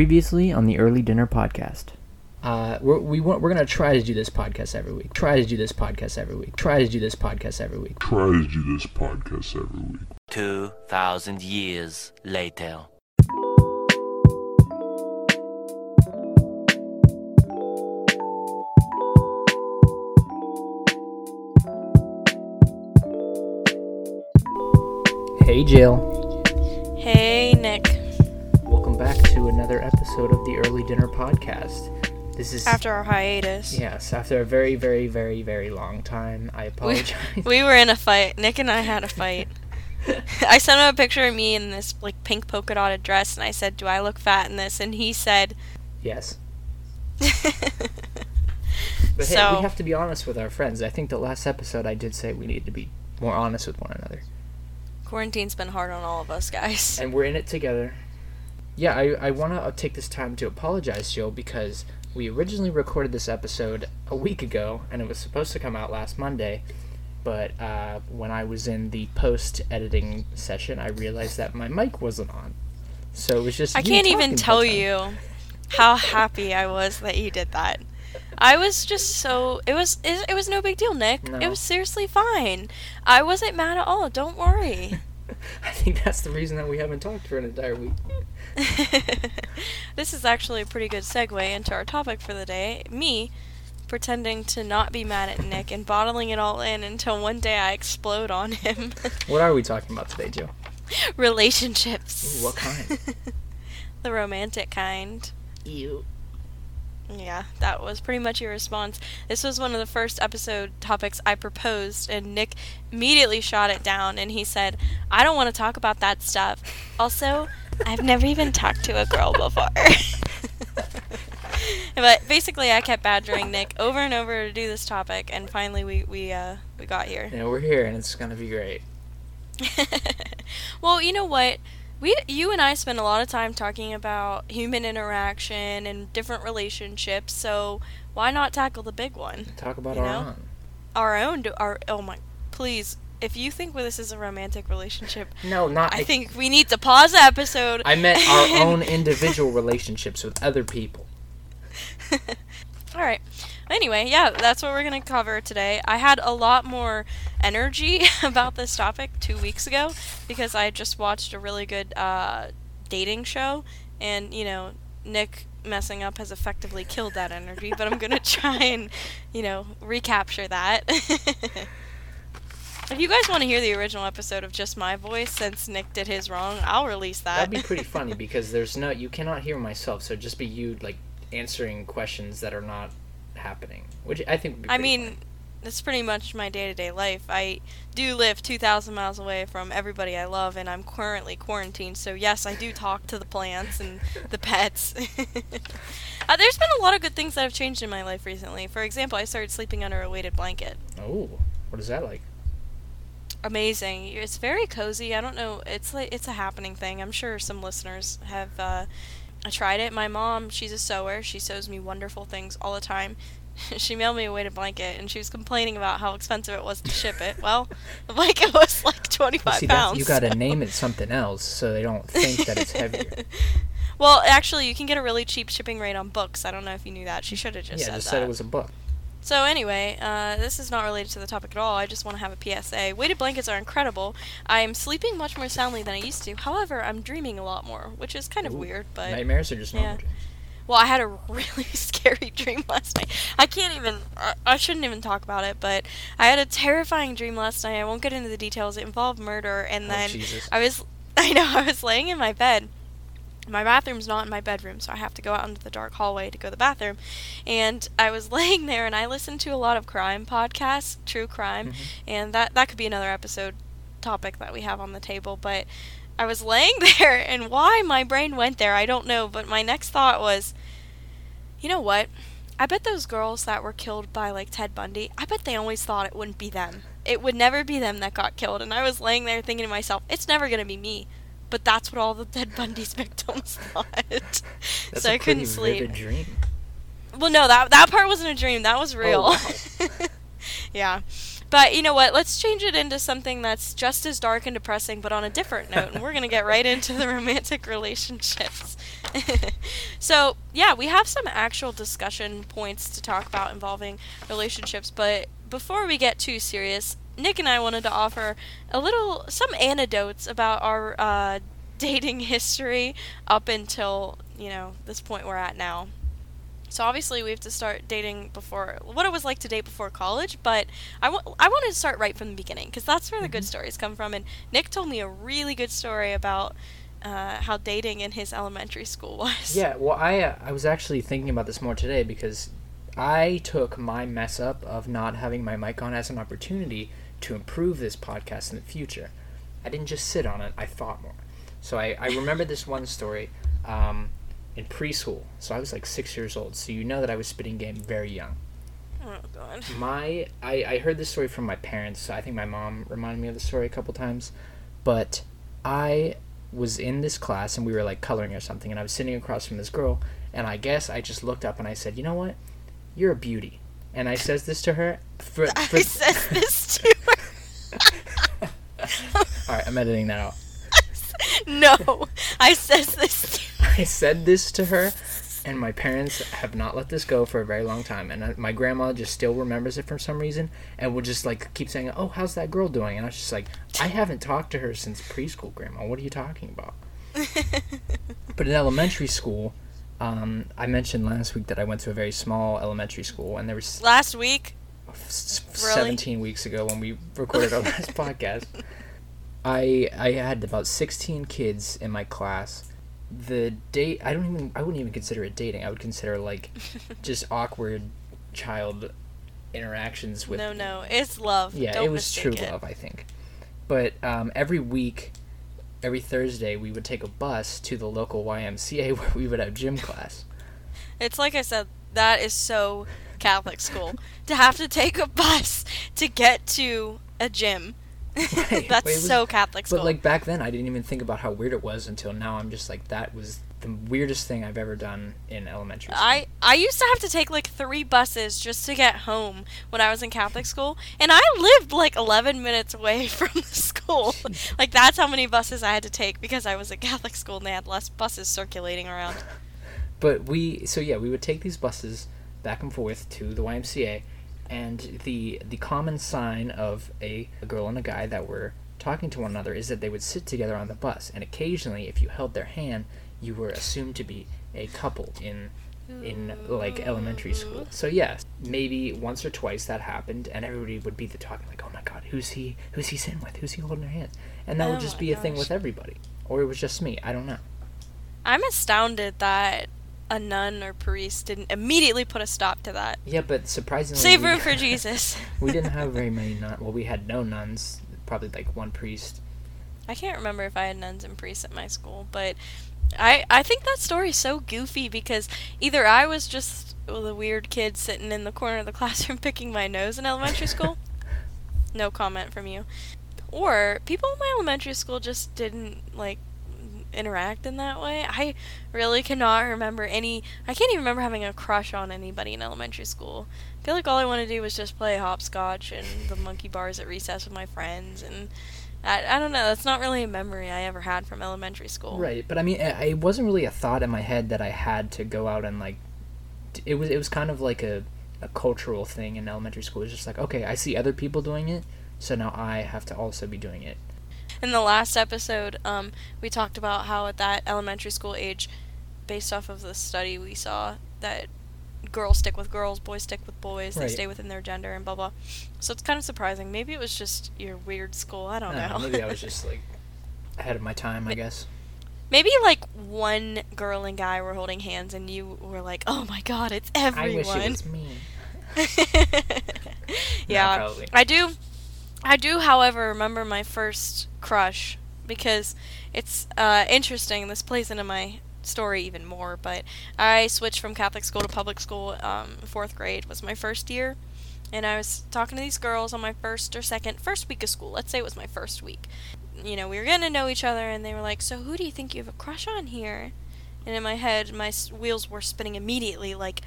Previously on the Early Dinner Podcast. Uh, we're, we want, we're gonna try to do this podcast every week. Try to do this podcast every week. Try to do this podcast every week. try to do this podcast every week. 2,000 years later. Hey, Jill. Hey, Nick. Welcome back to another episode of the Early Dinner Podcast. This is After our hiatus, yes, after a very, very, very, very long time. I we, apologize. we were in a fight. Nick and I had a fight. I sent him a picture of me in this like pink polka dotted dress, and I said, "Do I look fat in this?" And he said, yes, but hey, So- we have to be honest with our friends. I think the last episode I did say we need to be more honest with one another. "Quarantine's been hard on all of us, guys." and we're in it together. Yeah, I, I want to take this time to apologize, Joe, because we originally recorded this episode a week ago, and it was supposed to come out last Monday. But uh, when I was in the post editing session, I realized that my mic wasn't on. So it was just. I can't even tell you how happy I was that you did that. I was just so it was it, it was no big deal, Nick. No. It was seriously fine. I wasn't mad at all. Don't worry. I think that's the reason that we haven't talked for an entire week. this is actually a pretty good segue into our topic for the day. Me pretending to not be mad at Nick and bottling it all in until one day I explode on him. What are we talking about today, Joe? Relationships. Ooh, what kind? the romantic kind. You. Yeah, that was pretty much your response. This was one of the first episode topics I proposed, and Nick immediately shot it down and he said, I don't want to talk about that stuff. Also, I've never even talked to a girl before. but basically, I kept badgering Nick over and over to do this topic, and finally, we, we, uh, we got here. Yeah, we're here, and it's gonna be great. well, you know what? We, you and I spend a lot of time talking about human interaction and different relationships, so why not tackle the big one? Talk about our know? own. our own our oh my please if you think this is a romantic relationship No, not. i think we need to pause the episode I meant our own individual relationships with other people. all right anyway yeah that's what we're gonna cover today i had a lot more energy about this topic two weeks ago because i just watched a really good uh, dating show and you know nick messing up has effectively killed that energy but i'm gonna try and you know recapture that if you guys want to hear the original episode of just my voice since nick did his wrong i'll release that That'd be pretty funny because there's no you cannot hear myself, so just be you like answering questions that are not happening, which I think. Would be I mean, funny. that's pretty much my day to day life. I do live 2,000 miles away from everybody I love, and I'm currently quarantined, so yes, I do talk to the plants and the pets. uh, there's been a lot of good things that have changed in my life recently. For example, I started sleeping under a weighted blanket. oh, what is that like? Amazing. It's very cozy. I don't know. It's like it's a happening thing. I'm sure some listeners have. Uh, tried it. My mom, she's a sewer. She sews me wonderful things all the time. she mailed me a weighted blanket, and she was complaining about how expensive it was to ship it. Well, the blanket was like 25 Well, see, pounds. you got to name it something else so they don't think that it's heavier. well, actually, you can get a really cheap shipping rate on books. I don't know if you knew that. She should have just yeah, said just that. said it was a book. So anyway, uh, this is not related to the topic at all. I just want to have a PSA. Weighted blankets are incredible. I am sleeping much more soundly than I used to. However, I'm dreaming a lot more, which is kind of Ooh, weird. But Nightmares are just normal yeah. dreams. well, I had a really scary dream last night. I can't even. I, I shouldn't even talk about it. But I had a terrifying dream last night. I won't get into the details. It involved murder, and Oh, then Jesus. I was. I know. I was laying in my bed. My bathroom's not in my bedroom, so I have to go out into the dark hallway to go to the bathroom. And I was laying there, and I listened to a lot of crime podcasts, true crime, Mhm. and that that could be another episode topic that we have on the table. But I was laying there, and why my brain went there, I don't know. But my next thought was, you know what? I bet those girls that were killed by like Ted Bundy, I bet they always thought it wouldn't be them. It would never be them that got killed. And I was laying there thinking to myself, it's never gonna be me. But that's what all the Ted Bundy's victims thought. That's so I couldn't sleep. dream. Well, no, that that part wasn't a dream. That was oh, real. wow. yeah. But you know what? Let's change it into something that's just as dark and depressing, but on a different note. And we're going to get right into the romantic relationships. So, yeah, we have some actual discussion points to talk about involving relationships, but before we get too serious, Nick and I wanted to offer a little, some anecdotes about our uh, dating history up until, you know, this point we're at now. So obviously we have to start dating before what it was like to date before college, but I wa- I wanted to start right from the beginning because that's where the good stories come from. And Nick told me a really good story about uh, how dating in his elementary school was. Yeah, well, I uh, I was actually thinking about this more today because I took my mess up of not having my mic on as an opportunity to improve this podcast in the future. I didn't just sit on it; I thought more. So I I remember this one story um, in preschool. So I was like six years old. So you know that I was spitting game very young. Oh god. My I, I heard this story from my parents. So I think my mom reminded me of the story a couple times, but I was in this class and we were like coloring or something, and I was sitting across from this girl, and I guess I just looked up and I said, you know what, you're a beauty, and I says this to her. For, for, I said this to her. all right, I'm editing that out. no, I says this. To I said this to her, and my parents have not let this go for a very long time. And my grandma just still remembers it for some reason, and will just like keep saying, "Oh, how's that girl doing?" And I was just like, "I haven't talked to her since preschool, Grandma. What are you talking about?" but in elementary school, um, I mentioned last week that I went to a very small elementary school, and there was Last week, s- Really? 17 weeks ago when we recorded our last podcast. I I had about 16 kids in my class. The date I don't even I wouldn't even consider it dating. I would consider like just awkward child interactions with no, no, it's love. yeah, Don't it was true it. love, I think. But um, every week, every Thursday, we would take a bus to the local YMCA where we would have gym class. It's like I said, that is so Catholic school to have to take a bus to get to a gym. Right, That's was- so Catholic school. But like back then, I didn't even think about how weird it was until now. I'm just like, that was the weirdest thing I've ever done in elementary school. I I used to have to take like three buses just to get home when I was in Catholic school, and I lived like 11 minutes away from the school. like that's how many buses I had to take because I was at Catholic school and they had less buses circulating around. But we, so yeah, we would take these buses back and forth to the YMCA, and the the common sign of a, a girl and a guy that were talking to one another is that they would sit together on the bus, and occasionally, if you held their hand, you were assumed to be a couple in in like elementary school. So yes, maybe once or twice that happened, and everybody would be the talking like, "Oh my God, who's he? Who's he sitting with? Who's he holding her hands?" And that Oh would just be a thing with everybody, or it was just me. I don't know. I'm astounded that a nun or priest didn't immediately put a stop to that. Yeah, but surprisingly, Save room for Jesus. we didn't have very many nuns. Well, we had no nuns. Probably like one priest. I can't remember if I had nuns and priests at my school, but I I think that story's so goofy because either I was just the weird kid sitting in the corner of the classroom picking my nose in elementary school. no comment from you. Or people in my elementary school just didn't like interact in that way. I really cannot remember any I can't even remember having a crush on anybody in elementary school. I feel like all I want to do was just play hopscotch and the monkey bars at recess with my friends and I, I don't know. That's not really a memory I ever had from elementary school. Right, but I mean, it it wasn't really a thought in my head that I had to go out and like. It was it was kind of like a, a cultural thing in elementary school. It was just like, okay, I see other people doing it, so now I have to also be doing it. In the last episode, um, we talked about how at that elementary school age, based off of the study we saw, that girls stick with girls, boys stick with boys, they stay within their gender, and blah blah. So it's kind of surprising. Maybe it was just your weird school. I don't I know. know, maybe I was just like ahead of my time, I guess. Maybe like one girl and guy were holding hands, and you were like, "Oh my god, it's everyone." I wish it was me. yeah, probably. I do. I do, however, remember my first crush because it's uh, interesting. This plays into my story even more. But I switched from Catholic school to public school. Um, fourth grade was my first year, and I was talking to these girls on my first or second first week of school. Let's say it was my first week. You know, we were getting to know each other, and they were like, "So who do you think you have a crush on here?" And in my head, my wheels were spinning immediately. Like,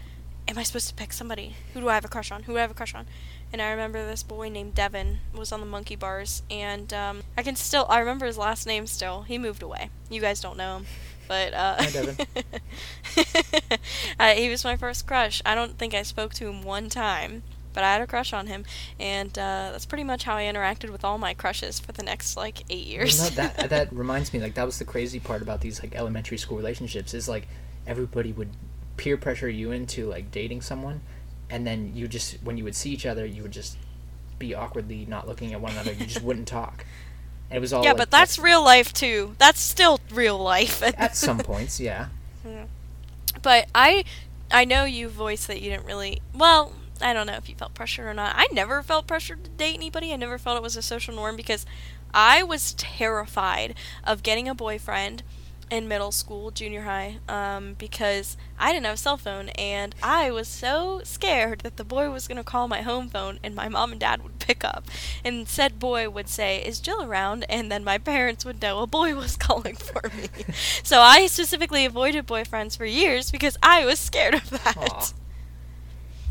am I supposed to pick somebody? Who do I have a crush on? Who do I have a crush on? And I remember this boy named Devin was on the monkey bars, and um, I can still I remember his last name still. He moved away. You guys don't know him, but uh, Hi, Devin. I, he was my first crush. I don't think I spoke to him one time, but I had a crush on him, and uh, that's pretty much how I interacted with all my crushes for the next like eight years. that that reminds me, like that was the crazy part about these like elementary school relationships is like everybody would peer pressure you into like dating someone, and then you just when you would see each other, you would just be awkwardly not looking at one another. You just wouldn't talk. It was all yeah, like, but that's real life too. That's still real life. at some points, yeah. But I, I know you voiced that you didn't really. Well, I don't know if you felt pressured or not. I never felt pressured to date anybody. I never felt it was a social norm because I was terrified of getting a boyfriend in middle school, junior high, um, because I didn't have a cell phone and I was so scared that the boy was gonna call my home phone and my mom and dad would pick up, and said boy would say, "Is Jill around?" and then my parents would know a boy was calling for me. so I specifically avoided boyfriends for years because I was scared of that. Aw.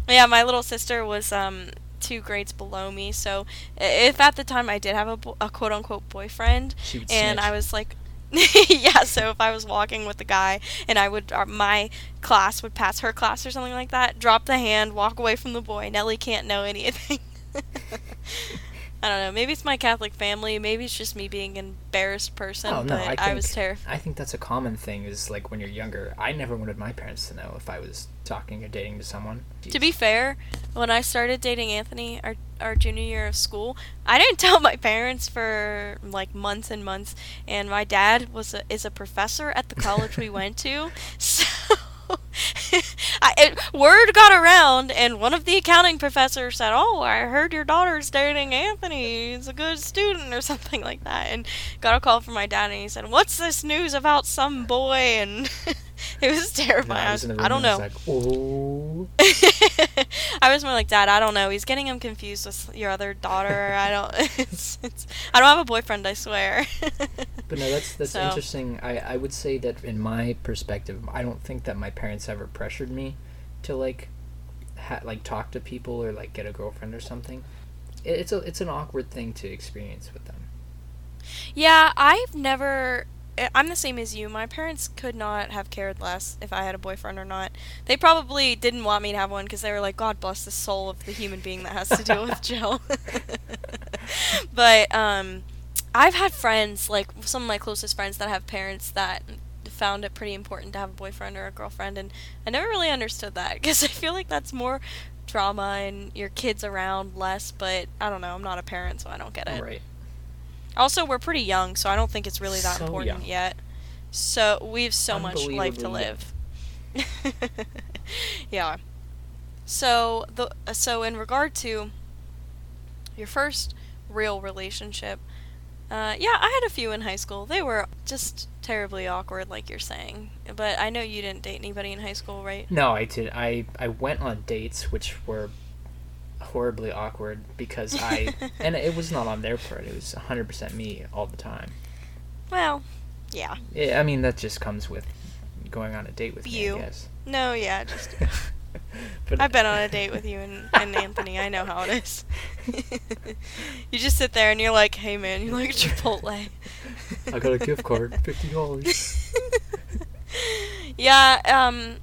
Yeah, my little sister was um two grades below me, so if at the time I did have a, bo- a quote unquote boyfriend, and snitch. I was like, yeah, so if I was walking with a guy and I would, or my class would pass her class or something like that, drop the hand, walk away from the boy. Nellie can't know anything. I don't know. Maybe it's my Catholic family. Maybe it's just me being an embarrassed person. Oh no, but I, I, was think- terrified. I think that's a common thing. Is like when you're younger. I never wanted my parents to know if I was talking or dating to someone. To be fair, when I started dating Anthony, our our junior year of school, I didn't tell my parents for like months and months. And my dad was a, is a professor at the college we went to, so I, it, word got around, and one of the accounting professors said, "Oh, I heard your daughter's dating Anthony. He's a good student, or something like that." And got a call from my dad, and he said, "What's this news about some boy?" And it was terrifying. I was in the room I don't know. I was like, oh. I was more like, Dad, I don't know. He's getting him confused with your other daughter. I don't. It's, it's, I don't have a boyfriend. I swear. But no, that's that's So- interesting. I, I would say that in my perspective, I don't think that my parents ever pressured me to like ha- like talk to people or like get a girlfriend or something. It, it's a it's an awkward thing to experience with them. Yeah, I've never. I- I'm the same as you. My parents could not have cared less if I had a boyfriend or not. They probably didn't want me to have one because they were like, God bless the soul of the human being that has to deal with Jill. but um, I've had friends, like some of my closest friends, that have parents that found it pretty important to have a boyfriend or a girlfriend, and I never really understood that because I feel like that's more drama and your kids around less. But I don't know. I'm not a parent, so I don't get it. Right. Also, we're pretty young, so I don't think it's really that So important young. yet. So we have so much life to live. yeah. So the so in regard to your first real relationship, uh, yeah, I had a few in high school. They were just terribly awkward, like you're saying. But I know you didn't date anybody in high school, right? No, I did. I I went on dates which were horribly awkward because I and it was not on their part. It was 100% me all the time. Well, yeah. Yeah, I mean that just comes with going on a date with You. me, No, yeah, just but I've been on a date with you and, and Anthony. I know how it is. you just sit there and you're like, "Hey, man, you like Chipotle?" I got a gift card, fifty dollars. yeah. Um,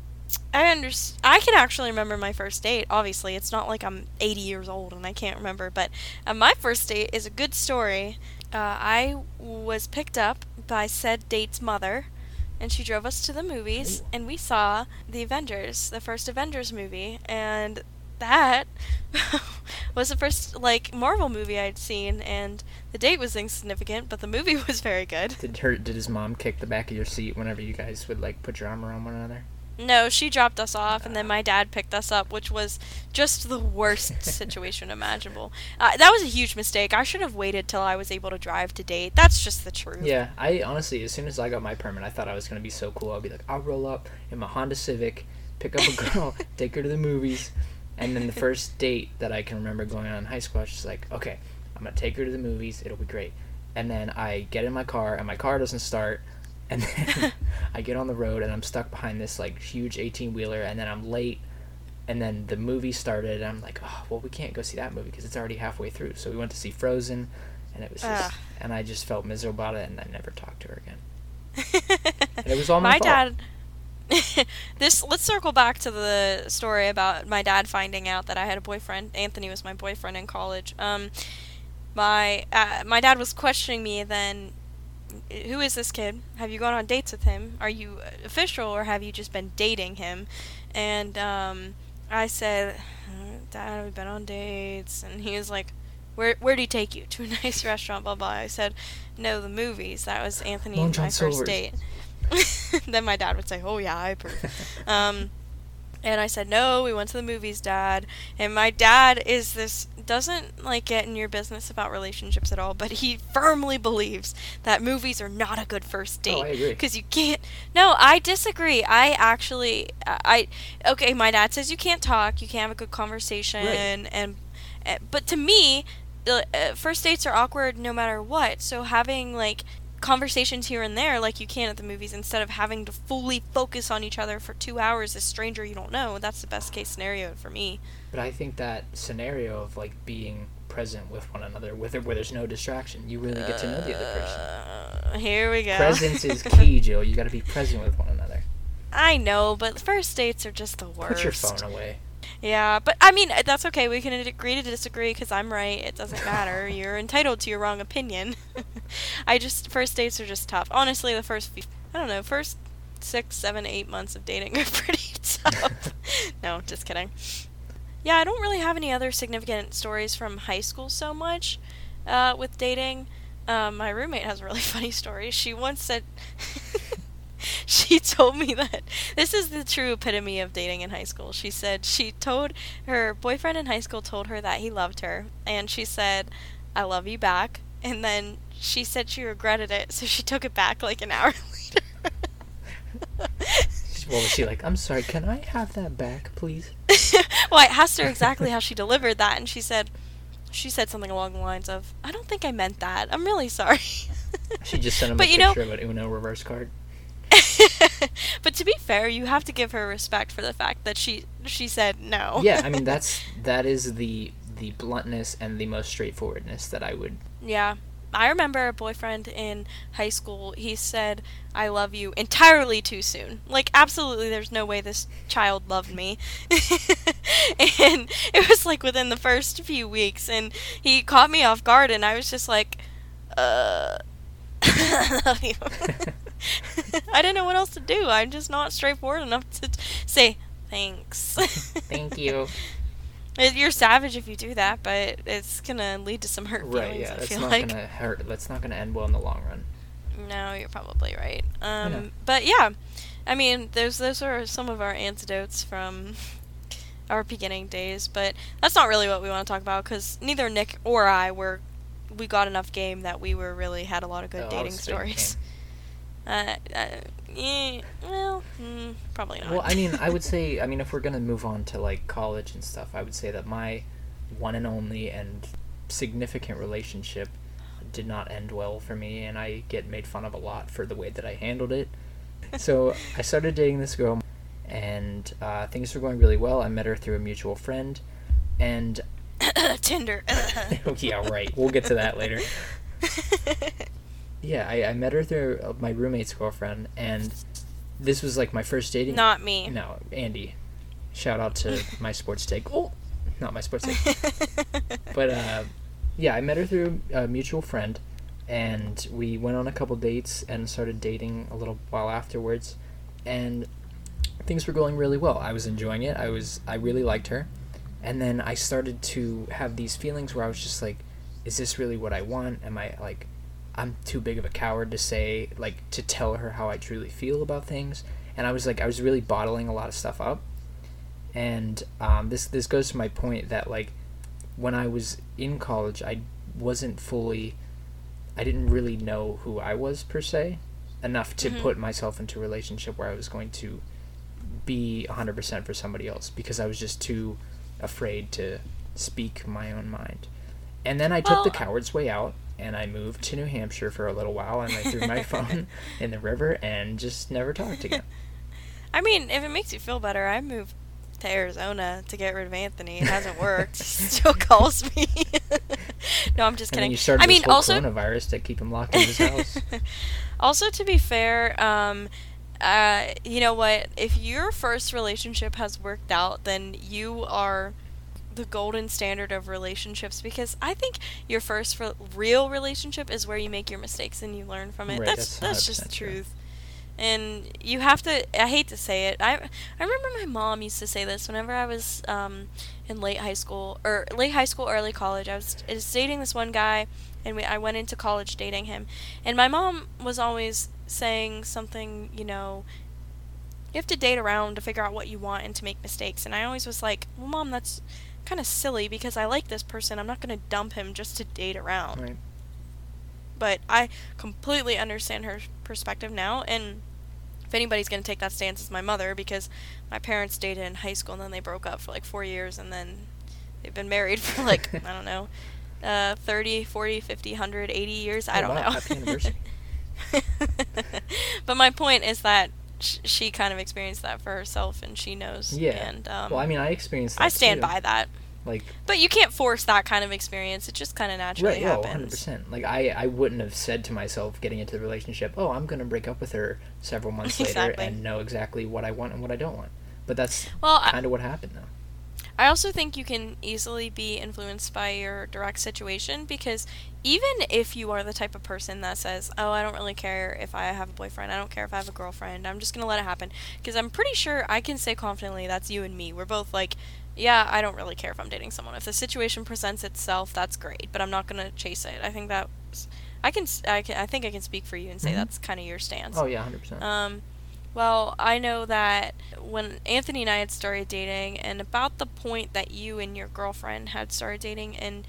I under- I can actually remember my first date. Obviously, it's not like I'm 80 years old and I can't remember, but uh, my first date is a good story. Uh, I was picked up by said date's mother, and she drove us to the movies, and we saw the Avengers, the first Avengers movie, and that was the first like Marvel movie I'd seen, and the date was insignificant, but the movie was very good. Did her? Did his mom kick the back of your seat whenever you guys would like put your arm around one another? No, she dropped us off, and then my dad picked us up, which was just the worst situation imaginable. Uh, that was a huge mistake. I should have waited till I was able to drive to date. That's just the truth. Yeah, I honestly, as soon as I got my permit, I thought I was gonna be so cool. I'll be like, I'll roll up in my Honda Civic, pick up a girl, take her to the movies, and then the first date that I can remember going on in high school, I was just like, okay, I'm gonna take her to the movies. It'll be great. And then I get in my car, and my car doesn't start. And then I get on the road, and I'm stuck behind this like huge 18 wheeler, and then I'm late. And then the movie started, and I'm like, oh, well, we can't go see that movie because it's already halfway through. So we went to see Frozen, and it was just, Ugh. and I just felt miserable about it, and I never talked to her again. And it was all my, my fault. dad this let's circle back to the story about my dad finding out that I had a boyfriend. Anthony was my boyfriend in college. Um, my uh, my dad was questioning me then. Who is this kid? Have you gone on dates with him? Are you official or have you just been dating him? And um, I said, "Uh, Dad, we've been on dates. And he was like, where where did he take you to a nice restaurant? Blah blah. I said, no, the movies. That was Anthony Long and my first date. then my dad would say, "Oh yeah, I approve." um, and I said, "No, we went to the movies, Dad." And my dad is this doesn't like get in your business about relationships at all, but he firmly believes that movies are not a good first date Oh, I agree. because you can't. No, I disagree. I actually, I okay. My dad says you can't talk, you can't have a good conversation, and uh, but to me, the uh, first dates are awkward no matter what. So having like conversations here and there like you can at the movies instead of having to fully focus on each other for 2 hours a stranger you don't know that's the best case scenario for me But I think that scenario of like being present with one another, with where there's no distraction, you really get to know the other person. uh, here we go Presence is key, Jill. You got to be present with one another. I know but first dates are just the worst Put your phone away. Yeah, but I mean that's okay. We can agree to disagree because I'm right. It doesn't matter. You're entitled to your wrong opinion. I just first dates are just tough. Honestly, the first few, I don't know, first six, seven, eight months of dating are pretty tough. no, just kidding. Yeah, I don't really have any other significant stories from high school so much uh, with dating. Um, my roommate has a really funny story. She once said. she told me that this is the true epitome of dating in high school. She said she told her boyfriend in high school told her that he loved her, and she said, "I love you back." And then she said she regretted it, so she took it back like an hour later. What was she like? I'm sorry. Can I have that back, please? well, I asked her exactly how she delivered that, and she said, she said something along the lines of, "I don't think I meant that. I'm really sorry." She just sent him But a you know- picture of an Uno reverse card. but to be fair, you have to give her respect for the fact that she she said no. Yeah, I mean that's that is the the bluntness and the most straightforwardness that I would. Yeah. I remember a boyfriend in high school, he said, I love you entirely too soon. Like, absolutely, there's no way this child loved me. and it was like within the first few weeks, and he caught me off guard, and I was just like, uh. I love you. I didn't know what else to do. I'm just not straightforward enough to t- say thanks. Thank you. You're savage if you do that, but it's gonna lead to some hurt feelings. Right. Yeah. That's not like. gonna hurt. That's not gonna end well in the long run. No, you're probably right. Um, but yeah, I mean, those those are some of our antidotes from our beginning days. But that's not really what we want to talk about because neither Nick or I were we got enough game that we were really had a lot of good Oh, I dating stories. Uh, uh, yeah, well, mm, probably not. Well, I mean, I would say, I mean, if we're gonna move on to like college and stuff, I would say that my one and only and significant relationship did not end well for me, and I get made fun of a lot for the way that I handled it. So I started dating this girl, and uh, things were going really well. I met her through a mutual friend, and Tinder. yeah, right. We'll get to that later. Yeah, I, I met her through uh, my roommate's girlfriend, and this was like my first dating. not me. No, Andy. Shout out to my sports take. Oh, not my sports take. but uh, yeah, I met her through a mutual friend, and we went on a couple dates and started dating a little while afterwards, and things were going really well. I was enjoying it. I was I really liked her, and then I started to have these feelings where I was just like, is this really what I want? Am I like I'm too big of a coward to say like to tell her how I truly feel about things, and I was like I was really bottling a lot of stuff up, and um, this this goes to my point that like when I was in college I wasn't fully I didn't really know who I was per se enough to Mhm. put myself into a relationship where I was going to be 100% for somebody else because I was just too afraid to speak my own mind. And then I took the coward's way out and I moved to New Hampshire for a little while and I threw my phone in the river and just never talked again. I mean, if it makes you feel better, I moved to Arizona to get rid of Anthony. It hasn't worked. He still calls me. no, I'm just kidding. I mean, also, coronavirus to keep him locked in his house. also to be fair, um, uh, you know what? If your first relationship has worked out, then you are the golden standard of relationships because I think your first re- real relationship is where you make your mistakes and you learn from it. Right, that's that's that's just the 100% true. truth. And you have to I hate to say it. I I remember my mom used to say this whenever I was um, in late high school or late high school early college. I was, I was dating this one guy and we, I went into college dating him. And my mom was always saying something, you know, you have to date around to figure out what you want and to make mistakes. And I always was like, well, mom, that's kind of silly because I like this person. I'm not going to dump him just to date around. Right. But I completely understand her perspective now. And if anybody's going to take that stance, it's my mother because my parents dated in high school and then they broke up for like four years and then they've been married for like, I don't know, uh, 30, 40, 50, 100, 80 years. I Oh, don't wow, know. happy anniversary. but my point is that she kind of experienced that for herself and she knows. Yeah. And um, well, I mean, I experienced. That I stand too. by that. Like, But you can't force that kind of experience. It just kind of naturally right? Oh, happens. hundred percent. Like, I, I wouldn't have said to myself getting into the relationship, "Oh, I'm gonna break up with her several months later and know exactly what I want and what I don't want." But that's Well, kind of what happened, though. I also think you can easily be influenced by your direct situation because even if you are the type of person that says, "Oh, I don't really care if I have a boyfriend. I don't care if I have a girlfriend. I'm just going to let it happen." Because I'm pretty sure I can say confidently that's you and me. We're both like, "Yeah, I don't really care if I'm dating someone. If the situation presents itself, that's great, but I'm not going to chase it." I think that I can, I can I think I can speak for you and say Mhm. that's kind of your stance. Oh yeah, hundred percent. Um, well, I know that when Anthony and I had started dating, and about the point that you and your girlfriend had started dating in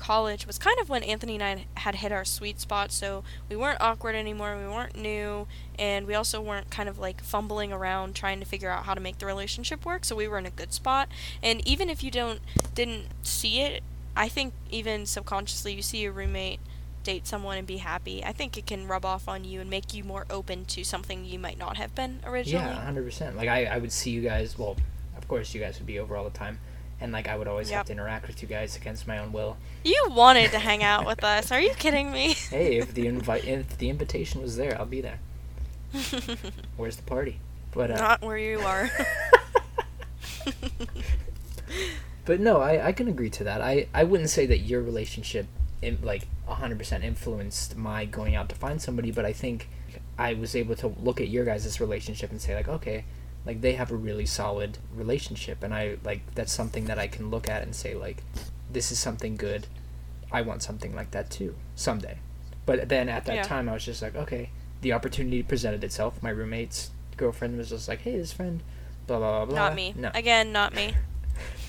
college was kind of when Anthony and I had hit our sweet spot. So we weren't awkward anymore, we weren't new, and we also weren't kind of like fumbling around trying to figure out how to make the relationship work. So we were in a good spot. And even if you don't didn't see it, I think even subconsciously you see your roommate date someone and be happy, I think it can rub off on you and make you more open to something you might not have been originally. Yeah, hundred percent. Like I, I would see you guys. Well, of course, you guys would be over all the time, and like I would always Yep. have to interact with you guys against my own will. You wanted to hang out with us. Are you kidding me? Hey, if the invite, if the invitation was there, I'll be there. Where's the party? But uh, Not where you are. but no, I, I can agree to that. I, I wouldn't say that your relationship, in, like hundred percent influenced my going out to find somebody, but I think I was able to look at your guys' relationship and say like, okay, like they have a really solid relationship, and I like that's something that I can look at and say like, this is something good. I want something like that too someday. But then at that Yeah. time, I was just like, okay, the opportunity presented itself. My roommate's girlfriend was just like, hey, this friend, blah blah blah blah. not me. No, Again, not me.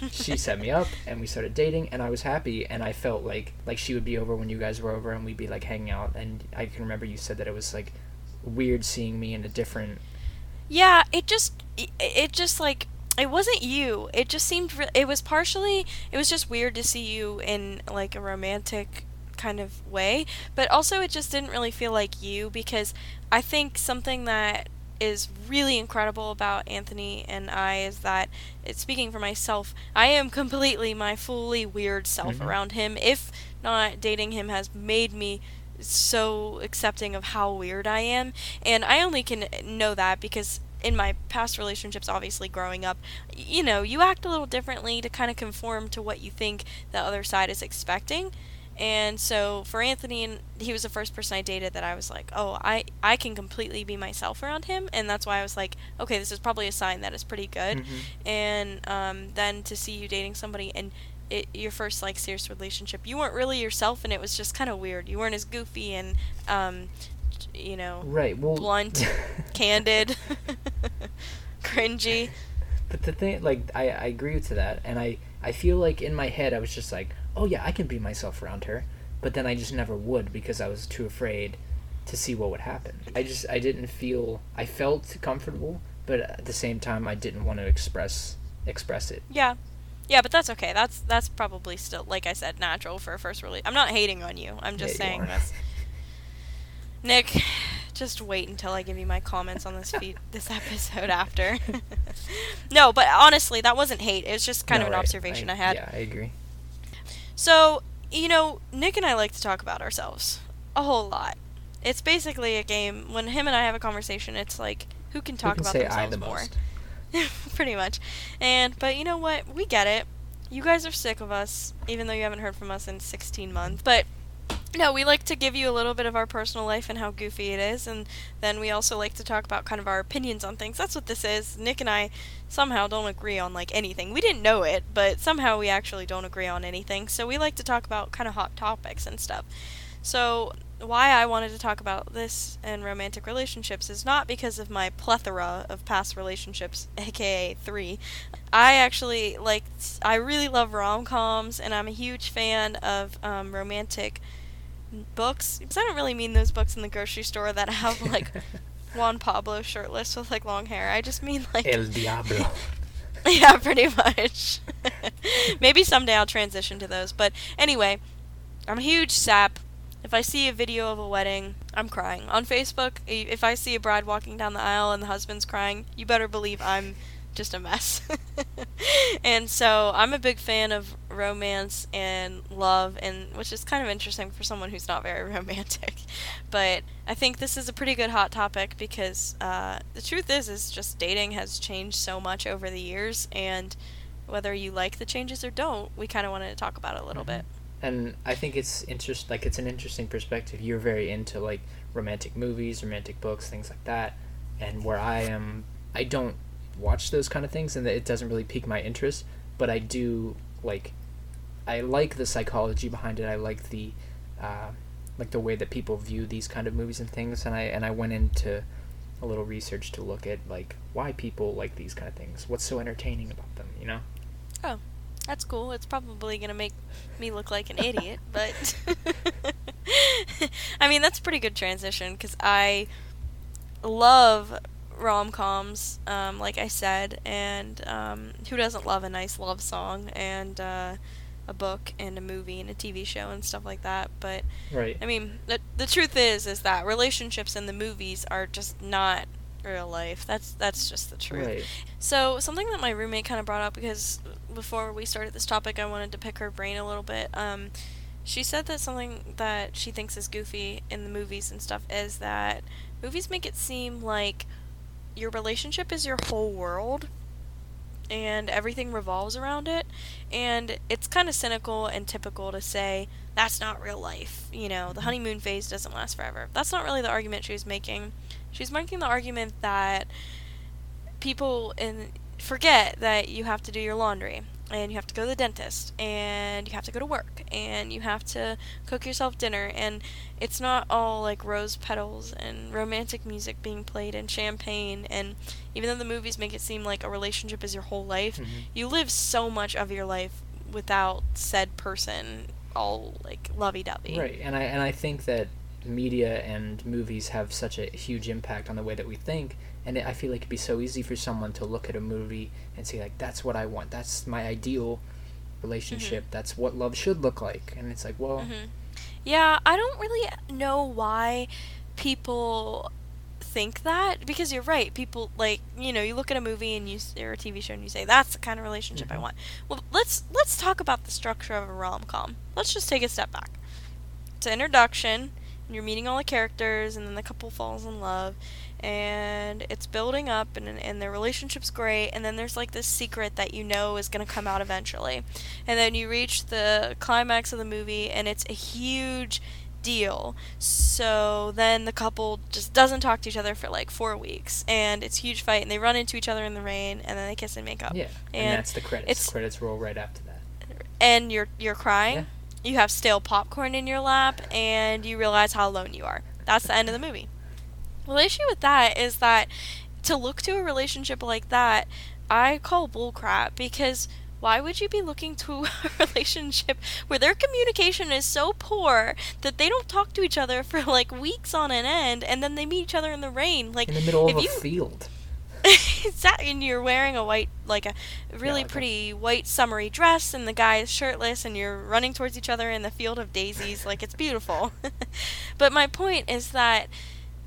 She set me up and we started dating and I was happy and I felt like like she would be over when you guys were over and we'd be like hanging out and I can remember you said that it was like weird seeing me in a different Yeah, it just it, just like it wasn't you. It just seemed re- it was partially it was just weird to see you in like a romantic kind of way, but also it just didn't really feel like you because I think something that is really incredible about Anthony and I is that it, speaking for myself, I am completely my fully weird self Mhm. around him. If not dating him has made me so accepting of how weird I am, and I only can know that because in my past relationships, obviously growing up, you know, you act a little differently to kind of conform to what you think the other side is expecting. And so for Anthony, and he was the first person I dated that I was like, oh, I I can completely be myself around him, and that's why I was like, okay, this is probably a sign that it's pretty good. Mhm. And um, then to see you dating somebody and it, your first like serious relationship, you weren't really yourself, and it was just kind of weird. You weren't as goofy and um, you know, right well blunt, candid, cringy. but the thing like I, I agree to that and I I feel like in my head I was just like oh yeah I can be myself around her but then I just never would because I was too afraid to see what would happen I just I didn't feel I felt comfortable but at the same time I didn't want to express express it Yeah. Yeah, but that's okay. That's that's probably still like I said natural for a first release. I'm not hating on you. I'm just Yeah, saying that's Nick, just wait until I give you my comments on this feed this episode after. no, but honestly, that wasn't hate. It was just kind No, of an right, observation I, had. yeah I agree So, you know, Nick and I like to talk about ourselves a whole lot. It's basically a game. When him and I have a conversation, it's like who can talk can about say themselves I the more? Pretty much. And but you know what? We get it. You guys are sick of us, even though you haven't heard from us in 16 months. But no, we like to give you a little bit of our personal life and how goofy it is, and then we also like to talk about kind of our opinions on things. That's what this is. Nick and I somehow don't agree on like anything. We didn't know it, but somehow we actually don't agree on anything. So we like to talk about kind of hot topics and stuff. So why I wanted to talk about this and romantic relationships is not because of my plethora of past relationships, aka three. I actually like, I really love rom coms, and I'm a huge fan of um, romantic books. Because I don't really mean those books in the grocery store that have like Juan Pablo shirtless with like long hair. I just mean like El Diablo. yeah, pretty much. Maybe someday I'll transition to those. But anyway, I'm a huge sap. If I see a video of a wedding, I'm crying. On Facebook, if I see a bride walking down the aisle and the husband's crying, you better believe I'm just a mess. and so I'm a big fan of romance and love, and which is kind of interesting for someone who's not very romantic. But I think this is a pretty good hot topic because uh, the truth is, is just dating has changed so much over the years, and whether you like the changes or don't, we kind of wanted to talk about it a little bit. and I think it's interest like it's an interesting perspective. You're very into like romantic movies, romantic books, things like that, and where I am, I don't watch those kind of things, and that it doesn't really pique my interest. But I do like, I like the psychology behind it. I like the, uh, like the way that people view these kind of movies and things, and I and I went into a little research to look at like why people like these kind of things. What's so entertaining about them, you know? Oh. That's cool. It's probably gonna make me look like an idiot, but I mean that's a pretty good transition because I love rom coms, um, like I said, and um, who doesn't love a nice love song and uh, a book and a movie and a TV show and stuff like that? But Right. I mean, the the truth is is that relationships in the movies are just not real life. That's that's just the truth. Right. So something that my roommate kind of brought up because before we started this topic, I wanted to pick her brain a little bit. Um, she said that something that she thinks is goofy in the movies and stuff is that movies make it seem like your relationship is your whole world and everything revolves around it and it's kind of cynical and typical to say that's not real life you know the mm-hmm. honeymoon phase doesn't last forever. That's not really the argument she was making. She's making the argument that people in forget that you have to do your laundry and you have to go to the dentist and you have to go to work and you have to cook yourself dinner and it's not all like rose petals and romantic music being played and champagne and even though the movies make it seem like a relationship is your whole life Mhm. you live so much of your life without said person all like lovey-dovey Right, and I and I think that media and movies have such a huge impact on the way that we think, and I feel like it'd be so easy for someone to look at a movie and say like, "That's what I want. That's my ideal relationship. That's what love should look like." And it's like, well, Mhm. Yeah, I don't really know why people think that because you're right. People like you know you look at a movie and you or a TV show and you say that's the kind of relationship I Mhm. want. Well, let's let's talk about the structure of a rom com. Let's just take a step back. It's an introduction. And you're meeting all the characters, and then the couple falls in love, and it's building up, and and their relationship's great, and then there's like this secret that you know is gonna come out eventually, and then you reach the climax of the movie, and it's a huge deal. So then the couple just doesn't talk to each other for like four weeks, and it's a huge fight, and they run into each other in the rain, and then they kiss and make up. yeah, and, And that's the credits. it's- credits roll right after that. And you're you're crying. Yeah. You have stale popcorn in your lap, and you realize how alone you are. That's the end of the movie. Well, the issue with that is that to look to a relationship like that, I call bullcrap because why would you be looking to a relationship where their communication is so poor that they don't talk to each other for like weeks on an end and then they meet each other in the rain? Like In the middle of a you field. exactly, and you're wearing a white, like a really like a- pretty white summery dress, and the guy is shirtless, and you're running towards each other in the field of daisies. like it's beautiful. but my point is that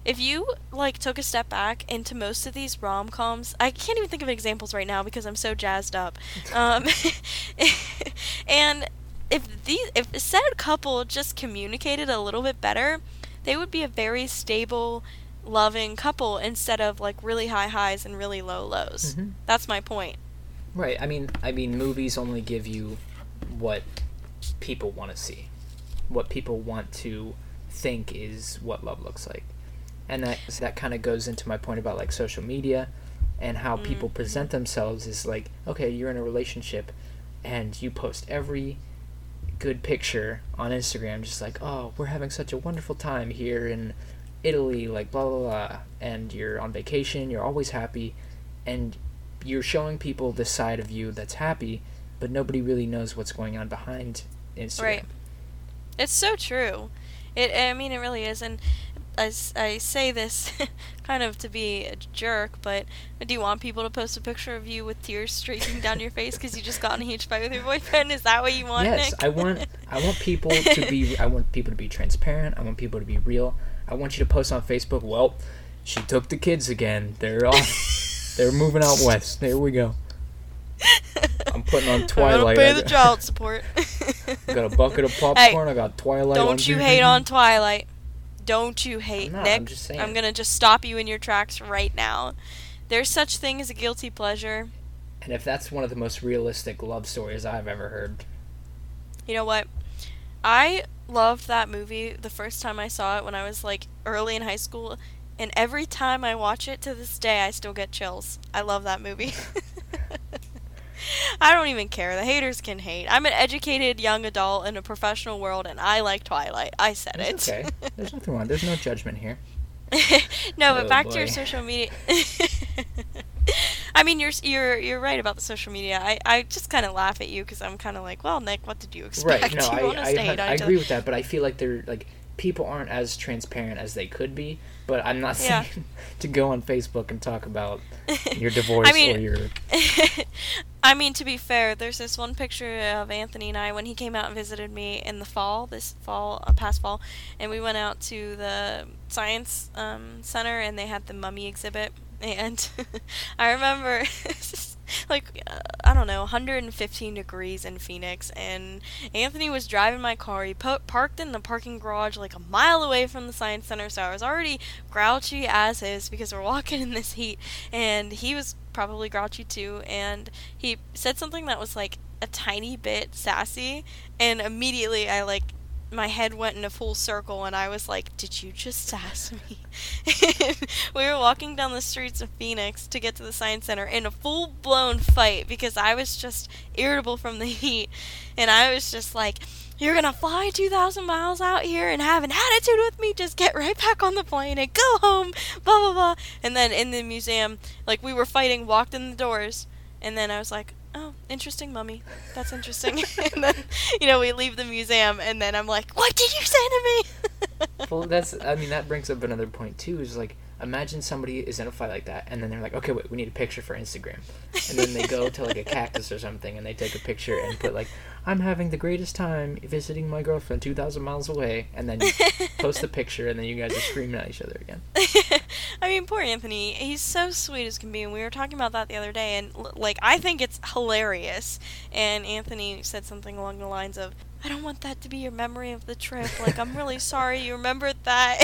if you like took a step back into most of these rom coms, I can't even think of examples right now because I'm so jazzed up. Um, and if these, if said couple just communicated a little bit better, they would be a very stable loving couple instead of like really high highs and really low lows. Mhm. That's my point. Right. I mean, I mean, movies only give you what people want to see, what people want to think is what love looks like, and that that kind of goes into my point about like social media and how mm-hmm. people present themselves is like, okay, you're in a relationship, and you post every good picture on Instagram, just like, oh, we're having such a wonderful time here in Italy, like blah blah blah, and you're on vacation, you're always happy, and you're showing people this side of you that's happy, but nobody really knows what's going on behind Instagram. Right. It's so true. It. I mean, it really is. And I, I say this kind of to be a jerk, but do you want people to post a picture of you with tears streaking down your face because you just got in a huge fight with your boyfriend? Is that what you want? yes, Nick? I want I want people to be I want people to be transparent. I want people to be real. I want you to post on Facebook. Well, she took the kids again. They're off. They're moving out west. There we go. I'm putting on Twilight. I'm pay the child support. Got a bucket of popcorn. I got Twilight. Don't you hate on Twilight. Don't you hate Nick? I'm just saying. I'm gonna just stop you in your tracks right now. There's such thing as a guilty pleasure. And if that's one of the most realistic love stories I've ever heard, You know what? I loved that movie the first time I saw it when I was like early in high school, and every time I watch it to this day, I still get chills. I love that movie. I don't even care. The haters can hate. I'm an educated young adult in a professional world, and I like Twilight. I said it's it. okay. There's nothing wrong. There's no judgment here. no, but Oh, back to your social media. I mean, you're you're you're right about the social media. I, I just kind of laugh at you because I'm kind of like, well, Nick, what did you expect? Right. No, you I, wanna I, stay have- I each agree other. with that, but I feel like they're like people aren't as transparent as they could be. But I'm not Yeah. saying to go on Facebook and talk about your divorce I mean, or your. I mean, to be fair, there's this one picture of Anthony and I when he came out and visited me in the fall, this fall, uh, past fall, and we went out to the science um, center and they had the mummy exhibit. And I remember, like, uh, I don't know, 115 degrees in Phoenix, and Anthony was driving my car. He po- parked in the parking garage like a mile away from the science center, so I was already grouchy as is because we're walking in this heat, and he was probably grouchy too, and he said something that was like a tiny bit sassy, and immediately I like my head went in a full circle and I was like, Did you just ask me? we were walking down the streets of Phoenix to get to the science center in a full blown fight because I was just irritable from the heat and I was just like you're gonna fly 2,000 miles out here and have an attitude with me? Just get right back on the plane and go home, blah blah blah. And then in the museum, like we were fighting, walked in the doors, and then I was like, oh, interesting, mummy. That's interesting. and then, you know, we leave the museum, and then I'm like, what did you say to me? Well, that's. I mean, that brings up another point too. Is like, imagine somebody is in a fight like that, and then they're like, okay, wait, we need a picture for Instagram, and then they go to like a cactus or something, and they take a picture and put like, I'm having the greatest time visiting my girlfriend two thousand miles away, and then you post the picture, and then you guys are screaming at each other again. I mean, poor Anthony. He's so sweet as can be, and we were talking about that the other day, and like I think it's hilarious. And Anthony said something along the lines of, "I don't want that to be your memory of the trip. Like, I'm really sorry you remembered that."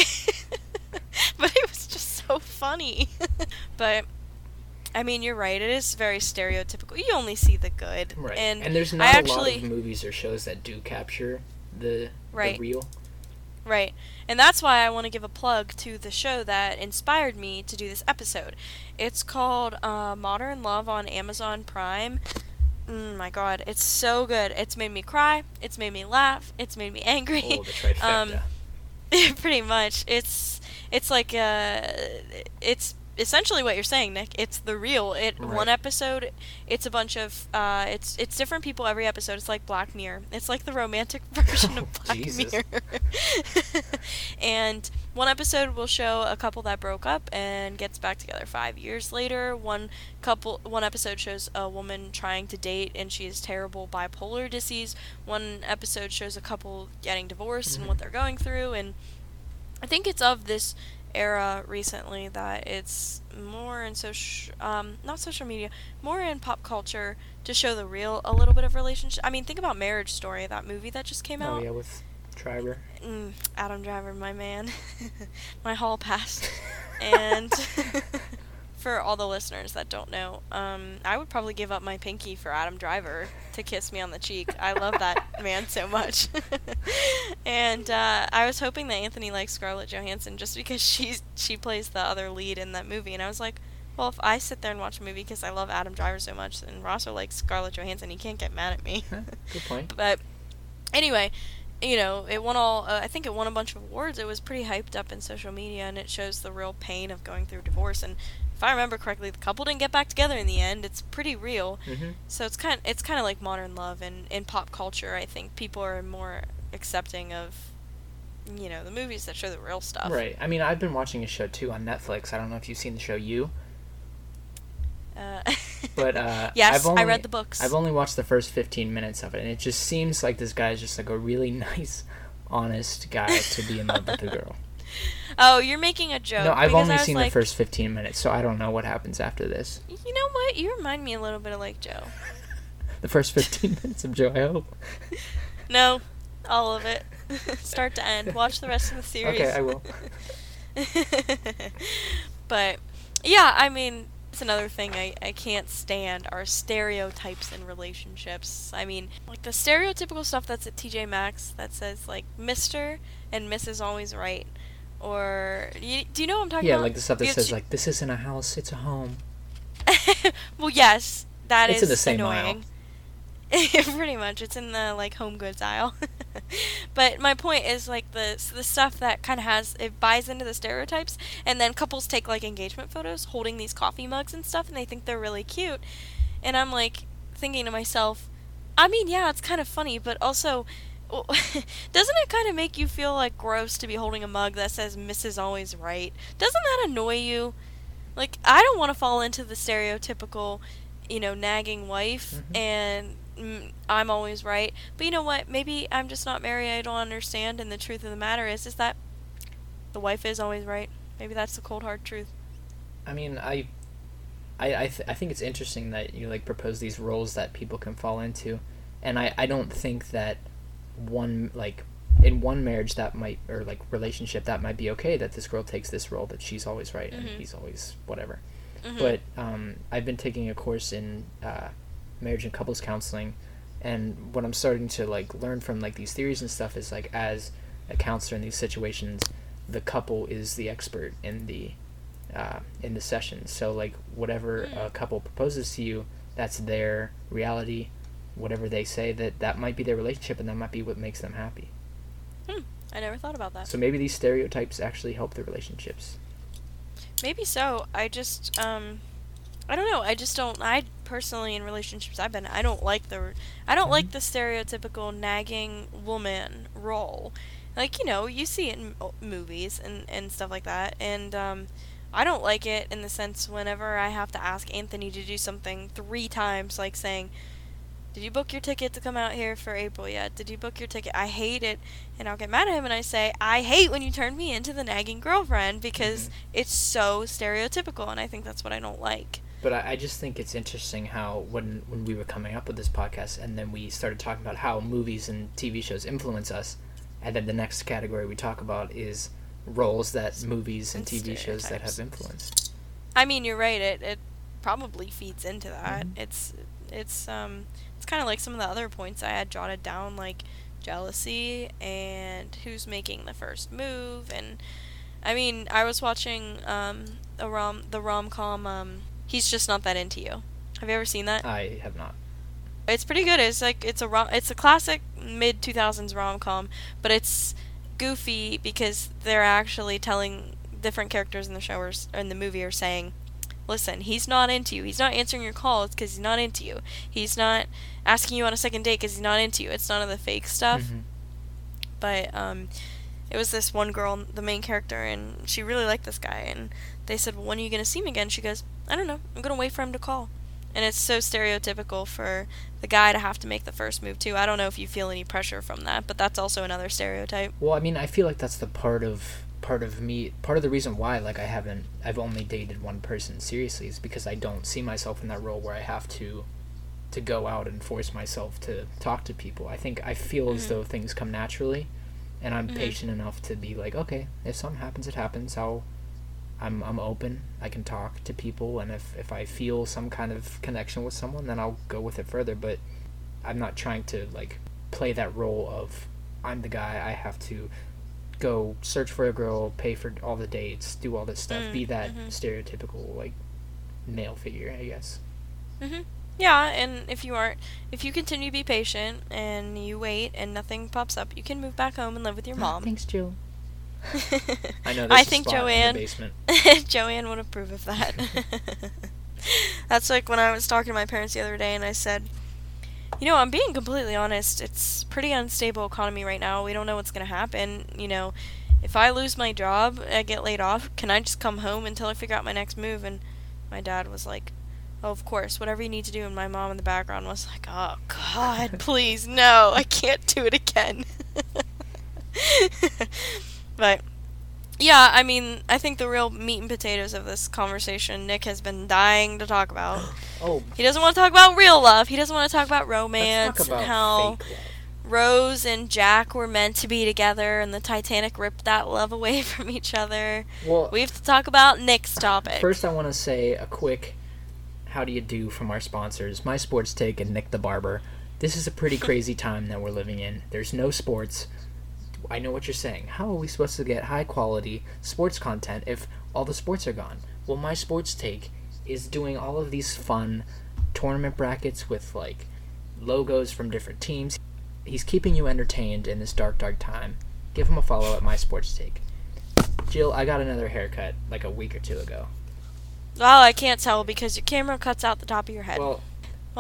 but it was just so funny. but I mean, you're right. It is very stereotypical. You only see the good, Right. and, And, there's I not actually a lot of movies or shows that do capture the Right. the real. Right. And that's why I want to give a plug to the show that inspired me to do this episode. It's called uh, Modern Love on Amazon Prime. Mm, my god, it's so good. It's made me cry, it's made me laugh, it's made me angry. Oh, the trifecta. Um, pretty much. It's it's like uh it's essentially what you're saying, Nick. It's the real. It Right. one episode, it's a bunch of uh it's it's different people every episode. It's like Black Mirror. It's like the romantic version of Black Jesus. Mirror. and one episode will show a couple that broke up and gets back together 5 years later. One couple one episode shows a woman trying to date and she has terrible bipolar disease. One episode shows a couple getting divorced and what they're going through and I think it's of this era recently that it's more in social, um, not social media, more in pop culture to show the real, a little bit of relationship. I mean, think about Marriage Story, that movie that just came oh out. Oh yeah, with Driver. Mm, Adam Driver, my man, my hall pass. and for all the listeners that don't know, um, I would probably give up my pinky for Adam Driver to kiss me on the cheek. I love that man so much. and uh, I was hoping that Anthony likes Scarlett Johansson just because she's she plays the other lead in that movie, and I was like. Well, if I sit there and watch a movie because I love Adam Driver so much, and Rosso likes Scarlett Johansson, he can't get mad at me. Good point. But anyway, you know, it won all. Uh, I think it won a bunch of awards. It was pretty hyped up in social media, and it shows the real pain of going through divorce. And if I remember correctly, the couple didn't get back together in the end. It's pretty real. Mm-hmm. So it's kind. of, It's kind of like modern love, and in pop culture, I think people are more accepting of, you know, the movies that show the real stuff. Right. I mean, I've been watching a show too on Netflix. I don't know if you've seen the show You, Uh, but uh, yes, only, I read the books. I've only watched the first 15 minutes of it, and it just seems like this guy is just like a really nice, honest guy to be in love with a girl. oh, you're making a joke. no, I've only seen like, the first 15 minutes, so I don't know what happens after this. You know what? You remind me a little bit of like Joe. The first 15 minutes of Joe, I hope. No, all of it, start to end. Watch the rest of the series. Okay, I will. but yeah, I mean, it's another thing I, I can't stand are stereotypes in relationships. I mean, like the stereotypical stuff that's at TJ Maxx that says like Mr. and Mrs. always right. Or you, do you know what I'm talking Yeah, about? Yeah, like the stuff that You- says like this isn't a house, it's a home. well, yes, that is It's in the same aisle. Pretty much, it's in the like home goods aisle. but my point is like the the stuff that kind of has it buys into the stereotypes, and then couples take like engagement photos holding these coffee mugs and stuff, and they think they're really cute, and I'm like thinking to myself, I mean, yeah, it's kind of funny, but also. Doesn't it kind of make you feel like gross to be holding a mug that says Mrs. Is always Right? Doesn't that annoy you? Like, I don't want to fall into the stereotypical, you know, nagging wife Mhm. and mm, I'm always right. But you know what? Maybe I'm just not married. I don't understand. And the truth of the matter is, is that the wife is always right. Maybe that's the cold hard truth. I mean, I, I, I, th- I think it's interesting that you like propose these roles that people can fall into, and I, I don't think that one like in one marriage that might or like relationship that might be okay that this girl takes this role that she's always right and Mhm. he's always whatever. Mhm. But um, I've been taking a course in uh, marriage and couples counseling, and what I'm starting to like learn from like these theories and stuff is like as a counselor in these situations, the couple is the expert in the uh, in the session. So like whatever Mm. a couple proposes to you, that's their reality. Whatever they say, that that might be their relationship, and that might be what makes them happy. Hmm, I never thought about that. So maybe these stereotypes actually help the relationships. Maybe so. I just um I don't know. I just don't I personally in relationships I've been I don't like the I don't like the stereotypical nagging woman role. Like, you know, you see it in movies and and stuff like that and um I don't like it in the sense whenever I have to ask Anthony to do something 3 times like saying did you book your ticket to come out here for April yet? Did you book your ticket? I hate it. And I'll get mad at him and I say, I hate when you turn me into the nagging girlfriend because Mhm. it's so stereotypical and I think that's what I don't like. But I, I just think it's interesting how when when we were coming up with this podcast, and then we started talking about how movies and TV shows influence us, and then the next category we talk about is roles that movies and, And TV shows that have influenced. I mean, you're right. It it probably feeds into that. Mhm. It's it's um kind of like some of the other points I had jotted down like jealousy and who's making the first move and I mean, I was watching um a rom the rom-com um He's just not that into you. Have you ever seen that? I have not. It's pretty good. It's like it's a rom- it's a classic mid 2000s rom-com, but it's goofy because they're actually telling different characters in the show or in the movie are saying, "Listen, he's not into you. He's not answering your calls because he's not into you. He's not asking you on a second date because he's not into you. It's none of the fake stuff." Mhm. but um, it was this one girl, the main character, and she really liked this guy. And they said, well, "When are you gonna see him again?" She goes, "I don't know. I'm gonna wait for him to call." And it's so stereotypical for the guy to have to make the first move too. I don't know if you feel any pressure from that, but that's also another stereotype. Well, I mean, I feel like that's the part of part of me. Part of the reason why, like, I haven't, I've only dated one person seriously, is because I don't see myself in that role where I have to, to go out and force myself to talk to people. I think I feel as Mhm. though things come naturally, and I'm Mhm. patient enough to be like, okay, if something happens, it happens. I'll, I'm I'm open. I can talk to people, and if if I feel some kind of connection with someone, then I'll go with it further. But I'm not trying to like play that role of I'm the guy. I have to go search for a girl, pay for all the dates, do all this stuff, Mm, be that mhm. stereotypical like male figure, I guess. hmm Yeah, and if you aren't, if you continue to be patient and you wait and nothing pops up, you can move back home and live with your mom. Thanks, Jill. I know. I There's think spot in the Joanne. Joanne would approve of that. That's like when I was talking to my parents the other day and I said, you know, I'm being completely honest. It's pretty unstable economy right now. We don't know what's going to happen. You know, if I lose my job, I get laid off, can I just come home until I figure out my next move? And my dad was like, oh, of course, whatever you need to do. And my mom in the background was like, oh, God, please, no, I can't do it again. but yeah, I mean, I think the real meat and potatoes of this conversation Nick has been dying to talk about. Oh, He doesn't want to talk about real love. He doesn't want to talk about romance talk about and how. Rose and Jack were meant to be together and the Titanic ripped that love away from each other. Well, We have to talk about Nick's topic. First, I want to say a quick how do you do from our sponsors, My Sports Take and Nick the Barber. This is a pretty crazy time that we're living in. There's no sports. I know what you're saying. How are we supposed to get high quality sports content if all the sports are gone? Well, My Sports Take is doing all of these fun tournament brackets with like logos from different teams. He's keeping you entertained in this dark, dark time. Give him a follow at My Sports Take. Jill, I got another haircut like a week or two ago. well, I can't tell because your camera cuts out the top of your head. Well,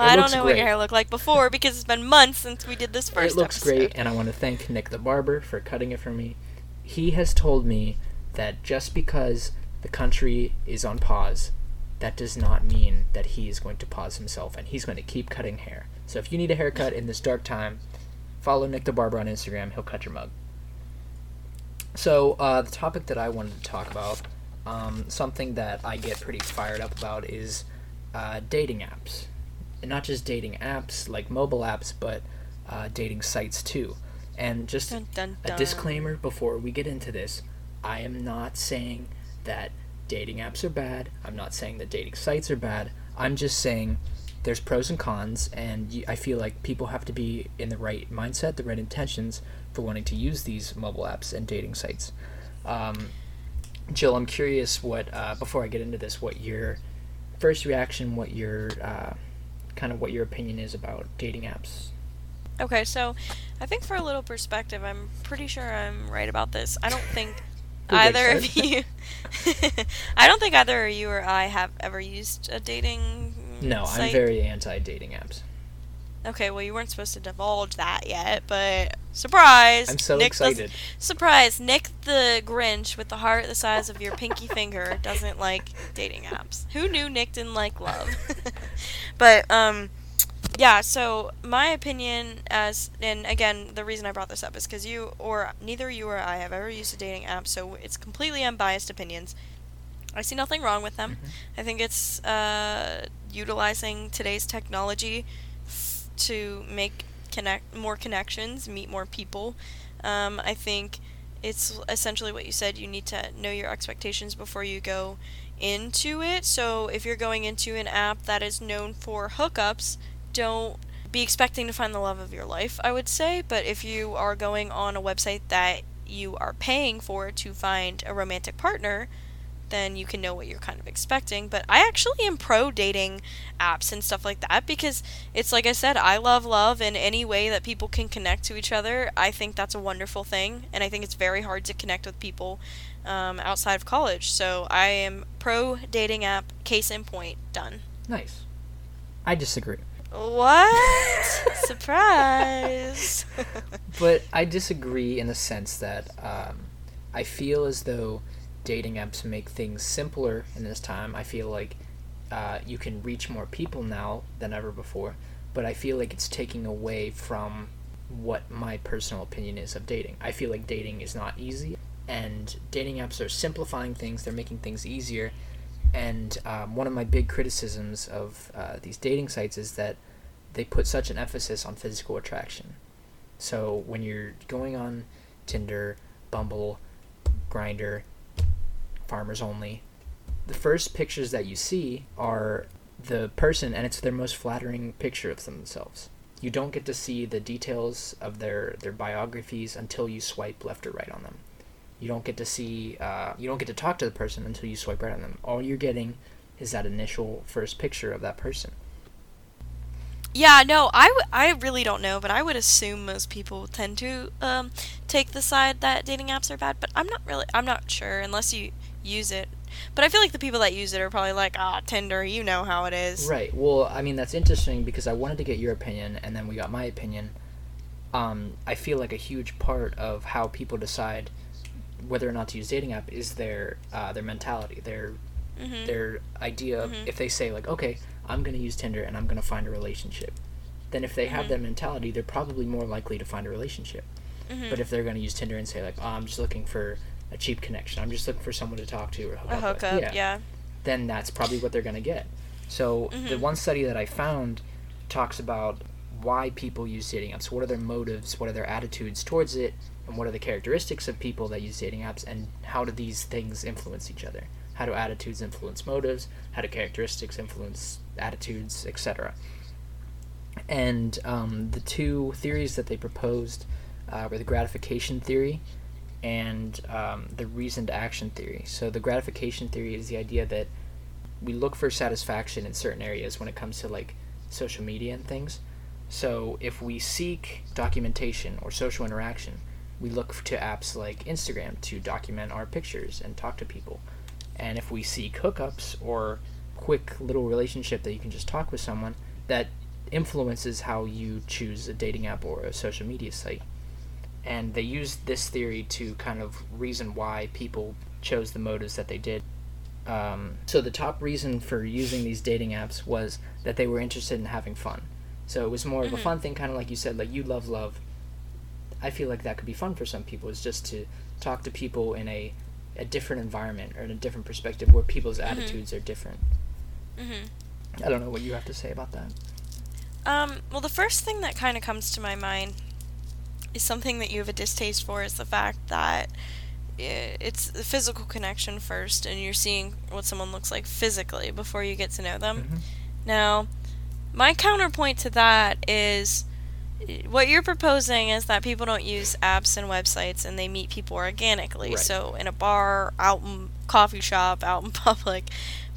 Well, it I don't know what your hair looked like before because it's been months since we did this first it looks episode. great, and I want to thank Nick the barber for cutting it for me. He has told me that just because the country is on pause, that does not mean that he is going to pause himself, and he's going to keep cutting hair. So if you need a haircut in this dark time, follow Nick the barber on Instagram. He'll cut your mug. So uh, the topic that I wanted to talk about, um, something that I get pretty fired up about, is uh, dating apps, and not just dating apps like mobile apps, but uh, dating sites too. And just Dun, dun, a disclaimer before we get into this I am not saying that dating apps are bad. I'm not saying that dating sites are bad. I'm just saying there's pros and cons, and I feel like people have to be in the right mindset, the right intentions for wanting to use these mobile apps and dating sites. Um, Jill, I'm curious what, uh, before I get into this, what your first reaction, what your uh, kind of what your opinion is about dating apps. Okay, so I think for a little perspective, I'm pretty sure I'm right about this. I don't think either of you. I don't think either you or I have ever used a dating. No, I'm very anti dating apps. Okay, well, you weren't supposed to divulge that yet, but surprise! I'm so Nick excited. Surprise! Nick the Grinch with the heart the size of your pinky finger doesn't like dating apps. Who knew Nick didn't like love? but um, yeah. So my opinion, as and again, the reason I brought this up is because you or neither you or I have ever used a dating app, so it's completely unbiased opinions. I see nothing wrong with them. I think it's uh, utilizing today's technology to make connect more connections, meet more people. Um, I think it's essentially what you said. You need to know your expectations before you go into it. So if you're going into an app that is known for hookups, don't be expecting to find the love of your life, I would say. But if you are going on a website that you are paying for to find a romantic partner, then you can know what you're kind of expecting. But I actually am pro dating apps and stuff like that because it's like I said, I love love in any way that people can connect to each other. I think that's a wonderful thing, and I think it's very hard to connect with people um, outside of college. So I am pro dating app. Case in point, done. Nice. I disagree. What? Surprise! But I disagree in the sense that um, I feel as though dating apps make things simpler in this time. I feel like uh, you can reach more people now than ever before, but I feel like it's taking away from what my personal opinion is of dating. I feel like dating is not easy, and dating apps are simplifying things, they're making things easier. And um, one of my big criticisms of uh, these dating sites is that they put such an emphasis on physical attraction. So when you're going on Tinder, Bumble, Grindr, Farmers Only, the first pictures that you see are the person, and it's their most flattering picture of themselves. You don't get to see the details of their their biographies until you swipe left or right on them. You don't get to see. Uh, you don't get to talk to the person until you swipe right on them. All you're getting is that initial first picture of that person. Yeah, no, I, w- I really don't know, but I would assume most people tend to um, take the side that dating apps are bad. But I'm not really, I'm not sure unless you use it. But I feel like the people that use it are probably like, ah, Tinder, you know how it is. Right. Well, I mean that's interesting because I wanted to get your opinion, and then we got my opinion. Um, I feel like a huge part of how people decide whether or not to use dating app is their uh, their mentality, their Mhm. their idea of Mhm. if they say like, okay, I'm gonna use Tinder and I'm gonna find a relationship. Then if they have Mhm. that mentality, they're probably more likely to find a relationship. Mhm. But if they're gonna use Tinder and say like, oh, I'm just looking for a cheap connection, I'm just looking for someone to talk to or hook a up with," hookup, yeah. then that's probably what they're going to get. So the Mhm. one study that I found talks about why people use dating apps. What are their motives? What are their attitudes towards it? And what are the characteristics of people that use dating apps? And how do these things influence each other? How do attitudes influence motives? How do characteristics influence attitudes, etc.? And um, the two theories that they proposed uh, were the gratification theory and um, the reasoned action theory. So the gratification theory is the idea that we look for satisfaction in certain areas when it comes to like social media and things. So if we seek documentation or social interaction, we look to apps like Instagram to document our pictures and talk to people. And if we seek hookups or quick little relationship that you can just talk with someone, that influences how you choose a dating app or a social media site and they used this theory to kind of reason why people chose the motives that they did. Um, so the top reason for using these dating apps was that they were interested in having fun. So it was more of a Mhm. fun thing, kind of like you said, like you love love. I feel like that could be fun for some people. Is just to talk to people in a a different environment or in a different perspective where people's attitudes are different. hmm I don't know what you have to say about that. Um, well, the first thing that kind of comes to my mind is something that you have a distaste for is the fact that it's the physical connection first, and you're seeing what someone looks like physically before you get to know them. Mhm. Now, my counterpoint to that is what you're proposing is that people don't use apps and websites and they meet people organically. Right. So, in a bar, out in coffee shop, out in public.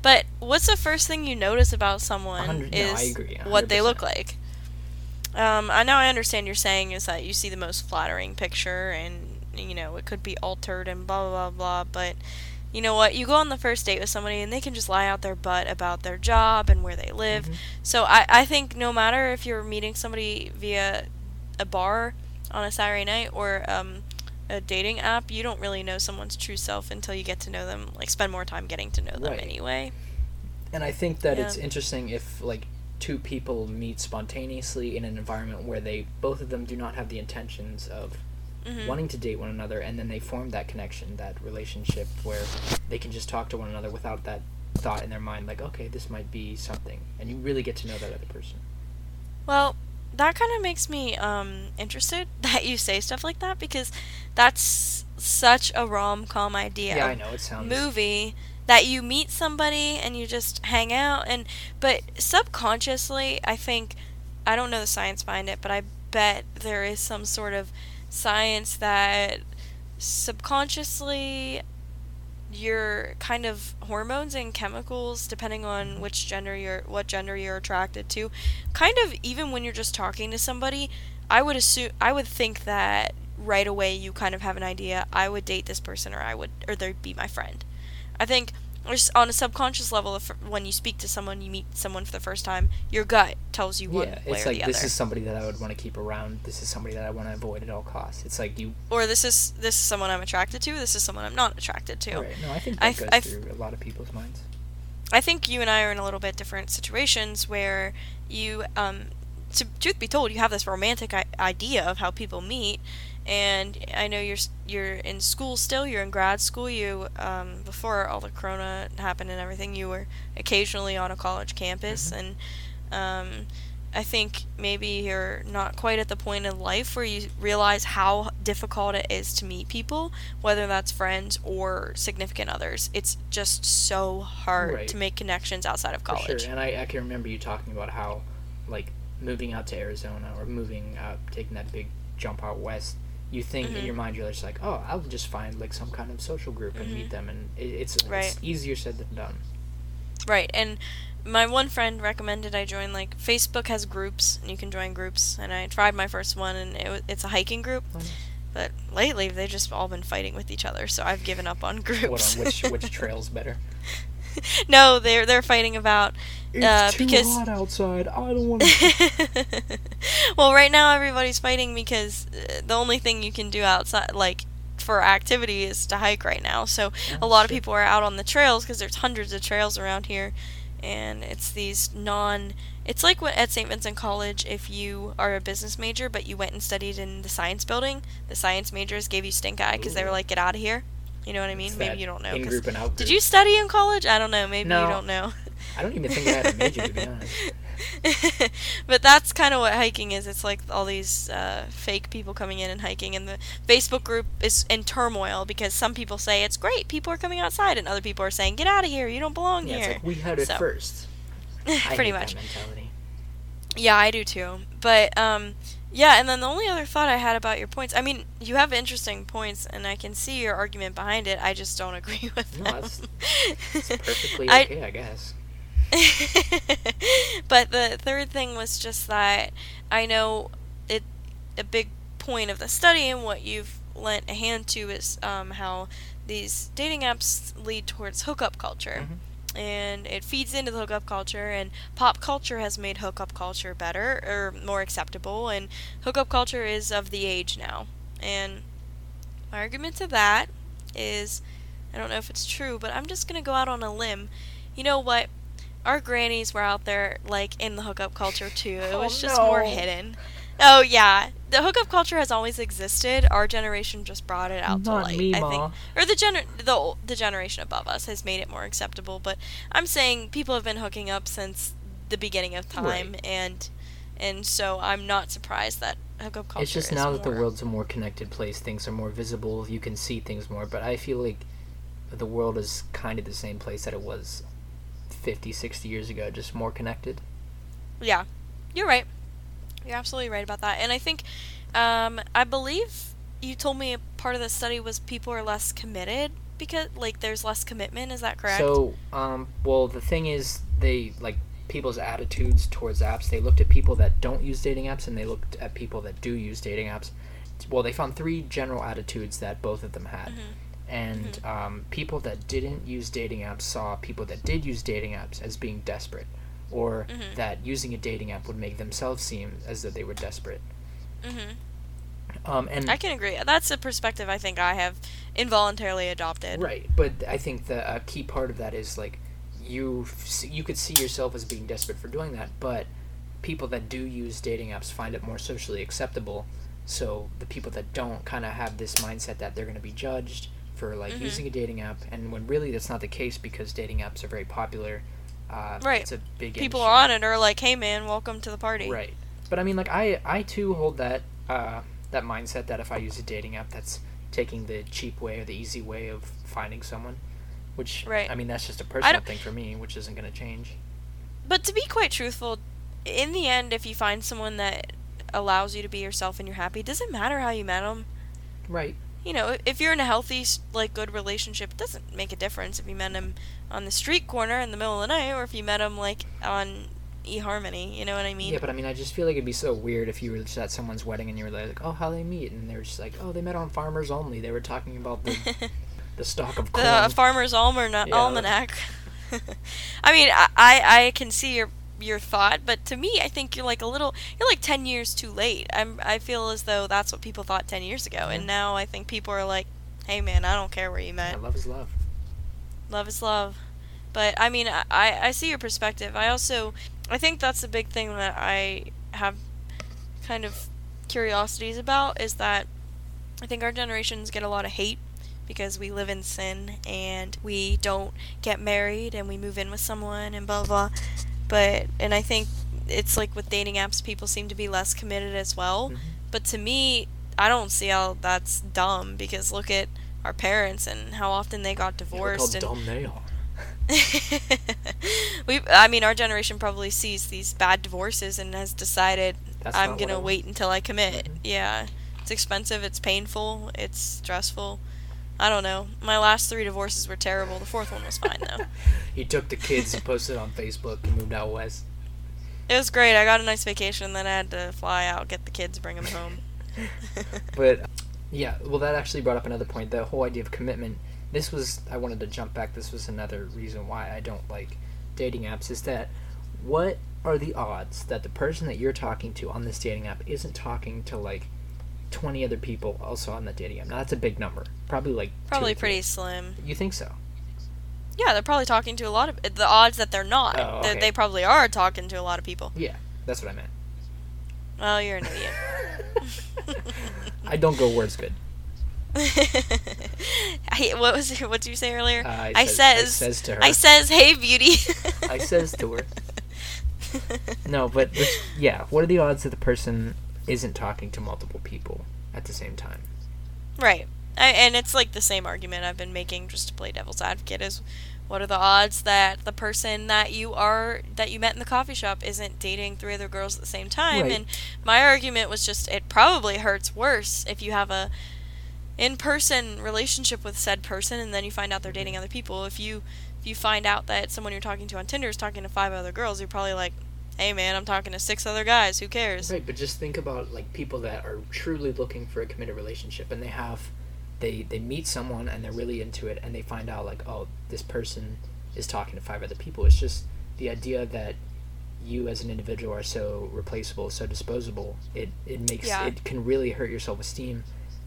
But what's the first thing you notice about someone no, is I agree, what they look like. Um, I know I understand you're saying is that you see the most flattering picture and you know it could be altered and blah blah blah blah, but you know what? You go on the first date with somebody and they can just lie out their butt about their job and where they live. Mhm. So I, I think no matter if you're meeting somebody via a bar on a Saturday night or um, a dating app, you don't really know someone's true self until you get to know them, like spend more time getting to know them Right. anyway. And I think that Yeah. it's interesting if like two people meet spontaneously in an environment where they both of them do not have the intentions of Mhm. wanting to date one another and then they form that connection, that relationship where they can just talk to one another without that thought in their mind like, okay, this might be something. And you really get to know that other person. Well, that kind of makes me um, interested that you say stuff like that because that's such a rom com idea. Yeah, I know it sounds Movie that you meet somebody and you just hang out and but subconsciously I think I don't know the science behind it, but I bet there is some sort of science that subconsciously your kind of hormones and chemicals depending on which gender you're what gender you're attracted to kind of even when you're just talking to somebody i would assume i would think that right away you kind of have an idea i would date this person or i would or they'd be my friend i think just on a subconscious level if when you speak to someone you meet someone for the first time your gut tells you one yeah, way it's or like the this other is somebody that I would want to keep around. This is somebody that I want to avoid at all costs. It's like you or this is this is someone i'm attracted to this is someone i'm not attracted to right. No, I think that goes I through a lot of people's minds. I think you and I are in a little bit different situations where you, um, to truth be told, you have this romantic I- idea of how people meet, and I know you're you're in school still. You're in grad school. You um, before all the Corona happened and everything, you were occasionally on a college campus, Mhm. and um, I think maybe you're not quite at the point in life where you realize how difficult it is to meet people, whether that's friends or significant others. It's just so hard Right. to make connections outside of For college. sure. And I, I can remember you talking about how, like, moving out to Arizona or moving out, taking that big jump out west, you think Mm-hmm. in your mind, you're just like, oh, I'll just find, like, some kind of social group and meet them. And it, it's, Mm-hmm. Right. it's easier said than done. Right, and my one friend recommended I join like Facebook has groups and you can join groups and I tried my first one and it, it's a hiking group. Oh, nice. But lately they've just all been fighting with each other, so I've given up on groups. What on which, which trail's better? no, they're they're fighting about uh, because outside. I don't want to. well, right now everybody's fighting because uh, the only thing you can do outside, like for activity, is to hike right now. So a lot of people are out on the trails because there's hundreds of trails around here, and it's these non. It's like what at St. Vincent College, if you are a business major but you went and studied in the science building, the science majors gave you stink eye because they were like, "Get out of here." You know what I mean? It's Maybe you don't know. In-group and out Did you study in college? I don't know. Maybe No. you don't know. I don't even think I had a major, to be honest. but that's kind of what hiking is. It's like all these uh, fake people coming in and hiking, and the Facebook group is in turmoil because some people say it's great, people are coming outside, and other people are saying get out of here, you don't belong Yeah, here. it's like we had it So- first. I Pretty much. That mentality. Yeah, I do too. But um, yeah, and then the only other thought I had about your points, I mean, you have interesting points, and I can see your argument behind it. I just don't agree with No, them. that's- It's perfectly I- okay, I guess. but the third thing was just that I know it a big point of the study and what you've lent a hand to is um, how these dating apps lead towards hookup culture. And it feeds into the hookup culture, and pop culture has made hookup culture better or more acceptable, and hookup culture is of the age now. And my argument to that is I don't know if it's true, but I'm just going to go out on a limb. You know what? Our grannies were out there, like, in the hookup culture, too. It Oh, was just more hidden. Oh, yeah. The hookup culture has always existed. Our generation just brought it out Not to light, me, I think. Or the, gener- the, the generation above us has made it more acceptable. But I'm saying people have been hooking up since the beginning of time, Right. and and so I'm not surprised that hookup culture It's just now that the world's a more connected place, things are more visible, you can see things more, but I feel like the world is kind of the same place that it was 50, 60 years ago, just more connected. Yeah, you're right. You're absolutely right about that. And I think, um, I believe you told me a part of the study was people are less committed because, like, there's less commitment. Is that correct? So, um, well, the thing is, they, like, people's attitudes towards apps, they looked at people that don't use dating apps and they looked at people that do use dating apps. Well, they found three general attitudes that both of them had. Mm-hmm. And um, people that didn't use dating apps saw people that did use dating apps as being desperate, or Mm-hmm. that using a dating app would make themselves seem as though they were desperate. Mhm. Um, and I can agree. That's a perspective I think I have involuntarily adopted. Right, but I think the a key part of that is like you you could see yourself as being desperate for doing that, but people that do use dating apps find it more socially acceptable. So the people that don't kind of have this mindset that they're going to be judged for like Mm-hmm. using a dating app, and when really that's not the case because dating apps are very popular. Uh, Right. It's a big People industry. are on it are like, "Hey, man, welcome to the party." Right. But I mean, like I I too hold that uh, that mindset that if I use a dating app, that's taking the cheap way or the easy way of finding someone. Which Right. I mean, that's just a personal thing for me, which isn't going to change. But to be quite truthful, in the end, if you find someone that allows you to be yourself and you're happy, it doesn't matter how you met them. Right. You know, if you're in a healthy, like, good relationship, it doesn't make a difference if you met him on the street corner in the middle of the night or if you met him, like, on eHarmony. You know what I mean? Yeah, but I mean, I just feel like it'd be so weird if you were just at someone's wedding and you were like, "Oh, how they meet?" and they were just like, "Oh, they met on Farmers Only." They were talking about the the stock of corn. the Farmer's Almana- Yeah. Almanac. I mean, I, I I can see your your thought, but to me, I think you're like a little, you're like ten years too late. I'm I feel as though that's what people thought ten years ago, and now I think people are like, hey man, I don't care where you met. Yeah, love is love. love is love. But I mean, I, I see your perspective. I also, I think that's the big thing that I have kind of curiosities about is that I think our generations get a lot of hate because we live in sin and we don't get married and we move in with someone and blah blah. But and I think it's like with dating apps, people seem to be less committed as well. Mhm. But to me, I don't see how that's dumb because look at our parents and how often they got Yeah, look how divorced and dumb they are. we I mean our generation probably sees these bad divorces and has decided That's I'm gonna wait until I commit. Mhm. Yeah. It's expensive, it's painful, it's stressful. I don't know. My last 3 divorces were terrible. The fourth one was fine though. he took the kids and posted on Facebook and moved out west. It was great. I got a nice vacation then I had to fly out, get the kids, bring them home. But yeah, well, that actually brought up another point. The whole idea of commitment. This was I wanted to jump back. This was another reason why I don't like dating apps. Is that what are the odds that the person that you're talking to on this dating app isn't talking to like 20 other people also on that dating app? Now that's a big number. Probably like Probably pretty slim. You think so? Yeah, they're probably talking to a lot of the odds that they're not. Oh, They- okay. They probably are talking to a lot of people. Yeah, that's what I meant. Well, you're an idiot. I don't go words good. I, what was what did you say earlier? Uh, I I says- I says says to her. I says, "Hey, beauty." I says to her. No, but yeah, what are the odds that the person isn't talking to multiple people at the same time? Right. I, and it's like the same argument I've been making just to play devil's advocate is what are the odds that the person that you are that you met in the coffee shop isn't dating three other girls at the same time Right. and my argument was just it probably hurts worse if you have a in-person relationship with said person and then you find out they're mm-hmm. dating other people if you if you find out that someone you're talking to on Tinder is talking to five other girls you're probably like hey man I'm talking to six other guys who cares Right, but just think about like people that are truly looking for a committed relationship and they have they they meet someone and they're really into it and they find out like oh this person is talking to five other people. It's just the idea that you as an individual are so replaceable, so disposable. It it makes Yeah. it can really hurt your self esteem.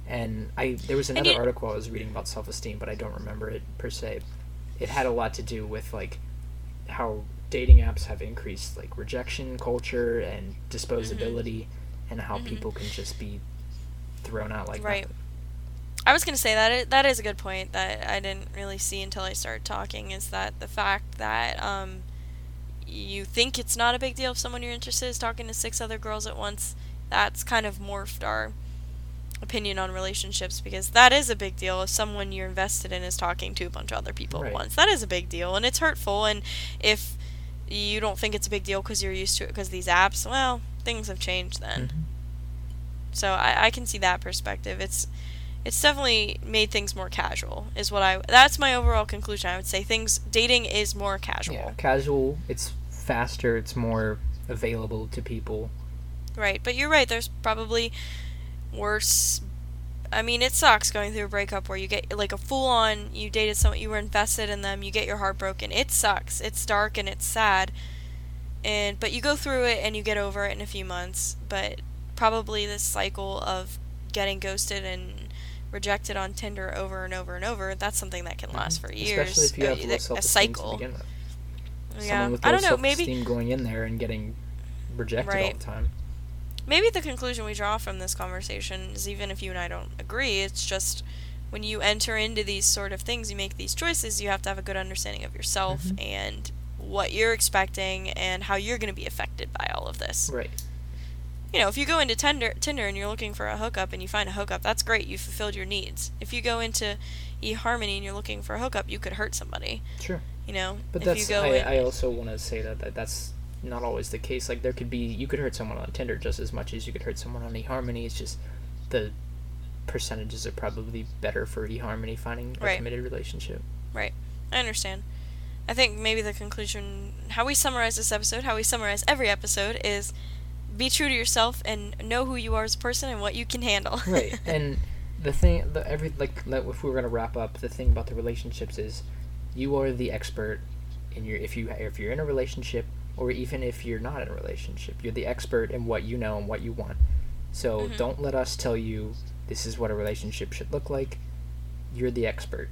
And I there was another you- article I was reading about self esteem, but I don't remember it per se. It had a lot to do with like how dating apps have increased like rejection culture and disposability and how Mhm. people can just be thrown out like Right. nothing. I was gonna say that i- that is a good point that I didn't really see until I started talking. Is that the fact that um, you think it's not a big deal if someone you're interested in is talking to six other girls at once? That's kind of morphed our opinion on relationships because that is a big deal if someone you're invested in is talking to a bunch of other people Right. at once. That is a big deal and it's hurtful. And if you don't think it's a big deal because you're used to it because these apps, well, things have changed then. Mhm. So I, I can see that perspective. It's it's definitely made things more casual. Is what I that's my overall conclusion. I would say things dating is more casual. Yeah, casual. It's faster. It's more available to people. Right, but you're right. There's probably worse. I mean, it sucks going through a breakup where you get like a full on. You dated someone, you were invested in them, you get your heart broken. It sucks. It's dark and it's sad. And but you go through it and you get over it in a few months. But probably this cycle of getting ghosted and rejected on Tinder over and over and over. That's something that can last for years. Especially if you Uh, have low th- self a cycle. Yeah, I don't know. Maybe going in there and getting rejected all the time. Maybe the conclusion we draw from this conversation is even if you and I don't agree, it's just when you enter into these sort of things, you make these choices, you have to have a good understanding of yourself Mhm. and what you're expecting and how you're going to be affected by all of this. Right. You know, if you go into Tinder, Tinder and you're looking for a hookup and you find a hookup, that's great. You fulfilled your needs. If you go into eHarmony and you're looking for a hookup, you could hurt somebody. Sure. You know, But if that's you go I, in, I also want to say that, that that's not always the case. Like there could be you could hurt someone on Tinder just as much as you could hurt someone on eHarmony. It's just the percentages are probably better for eHarmony finding a Right. committed relationship. Right. I understand. I think maybe the conclusion, how we summarize this episode, how we summarize every episode, is be true to yourself and know who you are as a person and what you can handle. right and the thing the every like like, if we were gonna wrap up the thing about the relationships is you are the expert in your if you if you're in a relationship or even if you're not in a relationship you're the expert in what you know and what you want. So Mhm. don't let us tell you this is what a relationship should look like. You're the expert.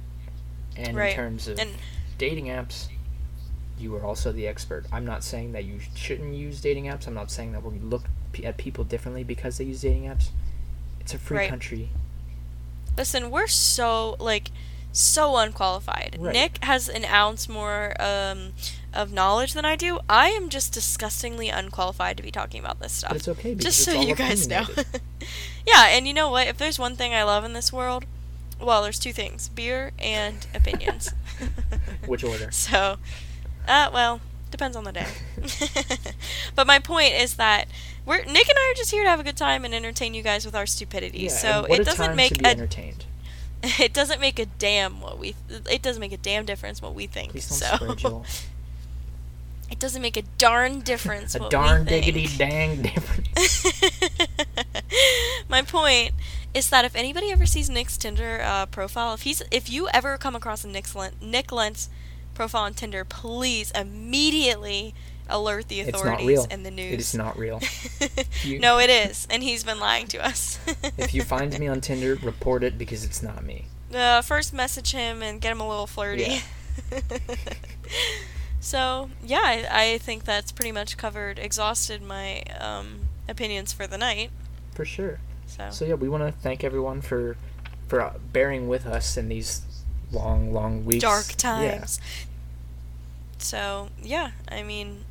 And Right. in terms of And dating apps you are also the expert. I'm not saying that you shouldn't use dating apps. I'm not saying that we look p- at people differently because they use dating apps. It's a free Right. country. Listen, we're so like so unqualified. Right. Nick has an ounce more um, of knowledge than I do. I am just disgustingly unqualified to be talking about this stuff. But it's okay because just so you guys know. yeah, and you know what? If there's one thing I love in this world, well, there's two things: beer and opinions. Which order? So, uh, well, depends on the day. but my point is that we're Nick and I are just here to have a good time and entertain you guys with our stupidity. Yeah, so and what it a doesn't time make to be a entertained. it doesn't make a damn what we it doesn't make a damn difference what we think. Please don't so it doesn't make a darn difference. A what darn we think. diggity dang difference. My point is that if anybody ever sees Nick's Tinder uh, profile, if he's if you ever come across a Nick's Len- Nick Lentz profile on Tinder, please immediately alert the authorities and the news. It is not real. you- no, it is, and he's been lying to us. if you find me on Tinder, report it because it's not me. uh, first message him and get him a little flirty. Yeah. so yeah, I, I think that's pretty much covered, exhausted my um, opinions for the night. For sure. So, So yeah, we want to thank everyone for for uh, bearing with us in these long, long weeks. dark times. Yeah. So yeah, I mean,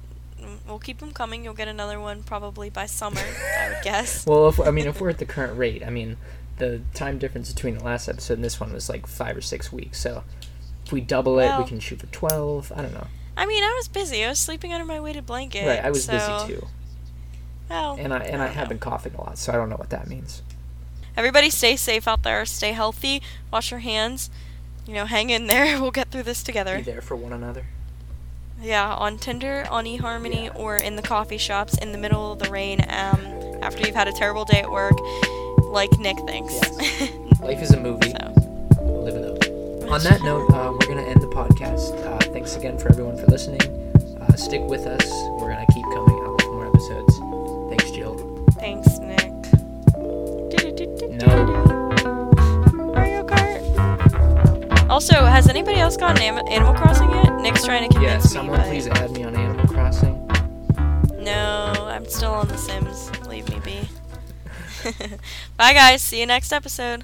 we'll keep them coming. You'll get another one probably by summer, I would guess. Well, if I mean, if we're at the current rate, I mean, the time difference between the last episode and this one was like five or six weeks. So if we double it, we can shoot for twelve. I don't know. I mean, I was busy. I was sleeping under my weighted blanket. right, I was so, busy too, Well, and I and I don't have know. been coughing a lot, so I don't know what that means. Everybody, stay safe out there. Stay healthy. Wash your hands. You know, hang in there. We'll get through this together. Be there for one another. Yeah, on Tinder, on eHarmony, Yeah. or in the coffee shops in the middle of the rain um, after you've had a terrible day at work, like Nick thinks. Life is a movie. so, Live it up. On that note, uh, we're gonna end the podcast. Uh, thanks again for everyone for listening. Uh, stick with us. We're gonna keep coming out with more episodes. Thanks, Jill. thanks, Nick. Mario Also, has anybody else gotten Am- Animal Crossing yet? Nick's trying to Yeah, convince someone me. but- please add me on Animal Crossing. No, I'm still on The Sims. Leave me be. Bye, guys. See you next episode.